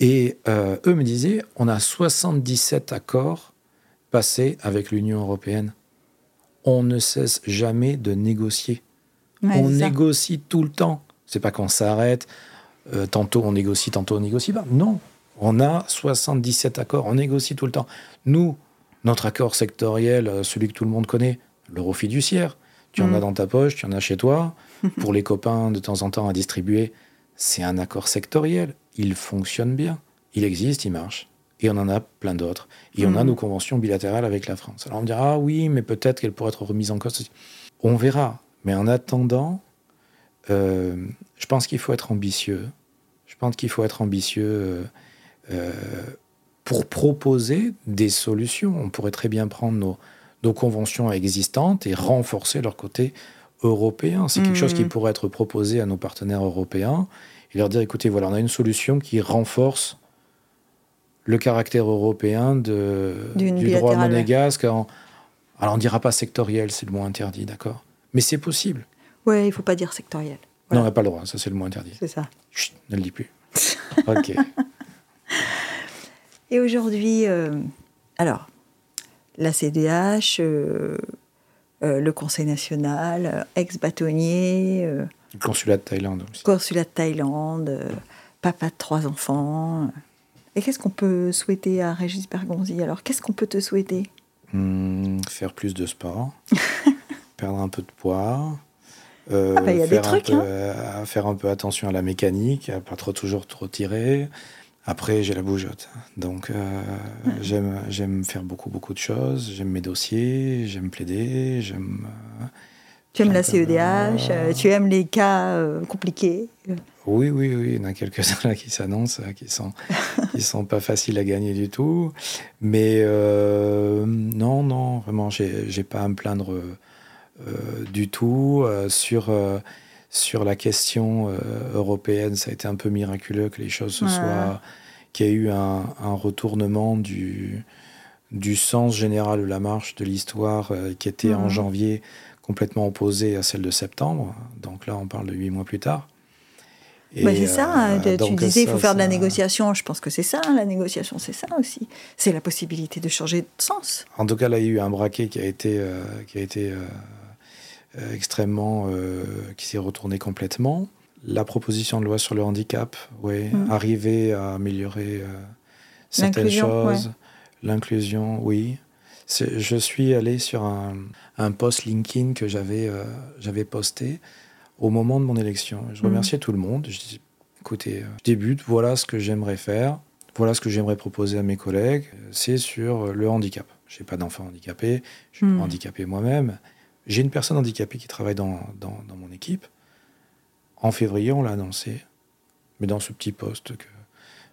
et euh, eux me disaient, on a 77 accords passés avec l'Union européenne. On ne cesse jamais de négocier. Ouais, on négocie tout le temps. C'est pas qu'on s'arrête, euh, tantôt on négocie, tantôt on négocie pas. Non, on a 77 accords, on négocie tout le temps. Nous, notre accord sectoriel, euh, celui que tout le monde connaît, l'euro fiduciaire, tu en Mm. as dans ta poche, tu en as chez toi, pour les copains de temps en temps à distribuer, c'est un accord sectoriel. Il fonctionne bien, il existe, il marche. Et on en a plein d'autres. Et on a Mm. nos conventions bilatérales avec la France. Alors on me dira, ah oui, mais peut-être qu'elle pourrait être remise en cause. On verra. Mais en attendant, euh, je pense qu'il faut être ambitieux. Je pense qu'il faut être ambitieux euh, euh, pour proposer des solutions. On pourrait très bien prendre nos, nos conventions existantes et renforcer leur côté européen. C'est quelque chose qui pourrait être proposé à nos partenaires européens et leur dire, écoutez, voilà, on a une solution qui renforce le caractère européen de, du droit monégasque. En, alors, on ne dira pas sectoriel, c'est le mot interdit, d'accord? Mais c'est possible. Ouais, il faut pas dire sectoriel. Non, on n'a pas le droit, ça c'est le mot interdit. C'est ça. Chut, ne le dis plus. ok. Et aujourd'hui, euh, alors, la CDH, euh, euh, le Conseil national, ex-bâtonnier, Le consulat de Thaïlande aussi. consulat de Thaïlande, papa de trois enfants. Et qu'est-ce qu'on peut souhaiter à Régis Bergonzi? Alors, qu'est-ce qu'on peut te souhaiter? Hmm, faire plus de sport, perdre un peu de poids. Euh, Ah bah, y a des faire, un trucs, peu, hein. euh, faire un peu attention à la mécanique, à pas trop toujours trop tirer. Après, j'ai la bougeotte. Donc, euh, j'aime, j'aime faire beaucoup, beaucoup de choses. J'aime mes dossiers, j'aime plaider, j'aime. euh, Tu aimes la. CEDH, euh, tu aimes les cas euh, compliqués? Oui, oui, oui, il y en a quelques-uns là qui s'annoncent, qui sont, qui sont pas faciles à gagner du tout. Mais euh, non, non, vraiment, j'ai j'ai pas à me plaindre du tout. Euh, sur, euh, sur la question euh, européenne, ça a été un peu miraculeux que les choses se soient. qu'il y ait eu un, un retournement du, du sens général de la marche de l'histoire euh, qui était en janvier complètement opposé à celle de septembre. Donc là, on parle de huit mois plus tard. Bah, c'est ça, hein, tu disais il faut faire de la négociation, je pense que c'est ça, la négociation c'est ça aussi. C'est la possibilité de changer de sens. En tout cas, là, il y a eu un braquet qui a été, qui a été extrêmement. qui s'est retourné complètement. La proposition de loi sur le handicap, oui, mm. arriver à améliorer certaines choses. L'inclusion, oui. Je suis allé sur un, un post LinkedIn que j'avais euh, j'avais posté au moment de mon élection. Je mhm. remerciais tout le monde. Je dis, écoutez, euh, je débute, voilà ce que j'aimerais faire, voilà ce que j'aimerais proposer à mes collègues. C'est sur le handicap. Je n'ai pas d'enfant handicapé, je suis mhm. handicapé moi-même. J'ai une personne handicapée qui travaille dans, dans, dans mon équipe. En février, on l'a annoncé, mais dans ce petit poste que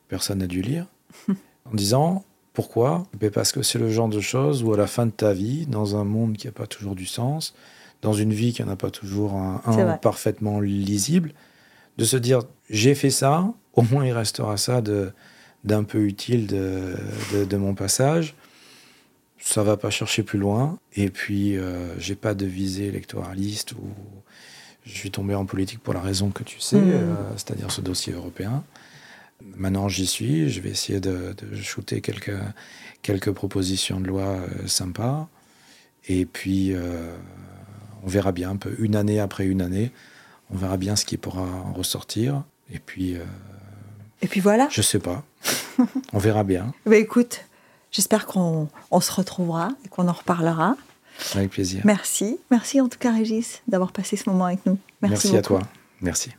personne n'a dû lire, en disant pourquoi? Ben, Parce que c'est le genre de choses où à la fin de ta vie, dans un monde qui n'a pas toujours du sens, dans une vie qui n'a pas toujours un, parfaitement lisible, de se dire j'ai fait ça, au moins il restera ça d'un peu utile de, de, mon passage. Ça va pas chercher plus loin. Et puis, euh, j'ai pas de visée électoraliste ou je suis tombé en politique pour la raison que tu sais, mmh. euh, c'est-à-dire ce dossier européen. Maintenant, j'y suis. Je vais essayer de, shooter quelques, quelques propositions de loi euh, sympas. Et puis, euh, on verra bien, un peu une année après une année, on verra bien ce qui pourra en ressortir. Et puis. Et puis voilà. Je sais pas. on verra bien. Bah, écoute, j'espère qu'on se retrouvera et qu'on en reparlera. Avec plaisir. Merci. Merci en tout cas, Régis, d'avoir passé ce moment avec nous. Merci, Merci à toi. Merci.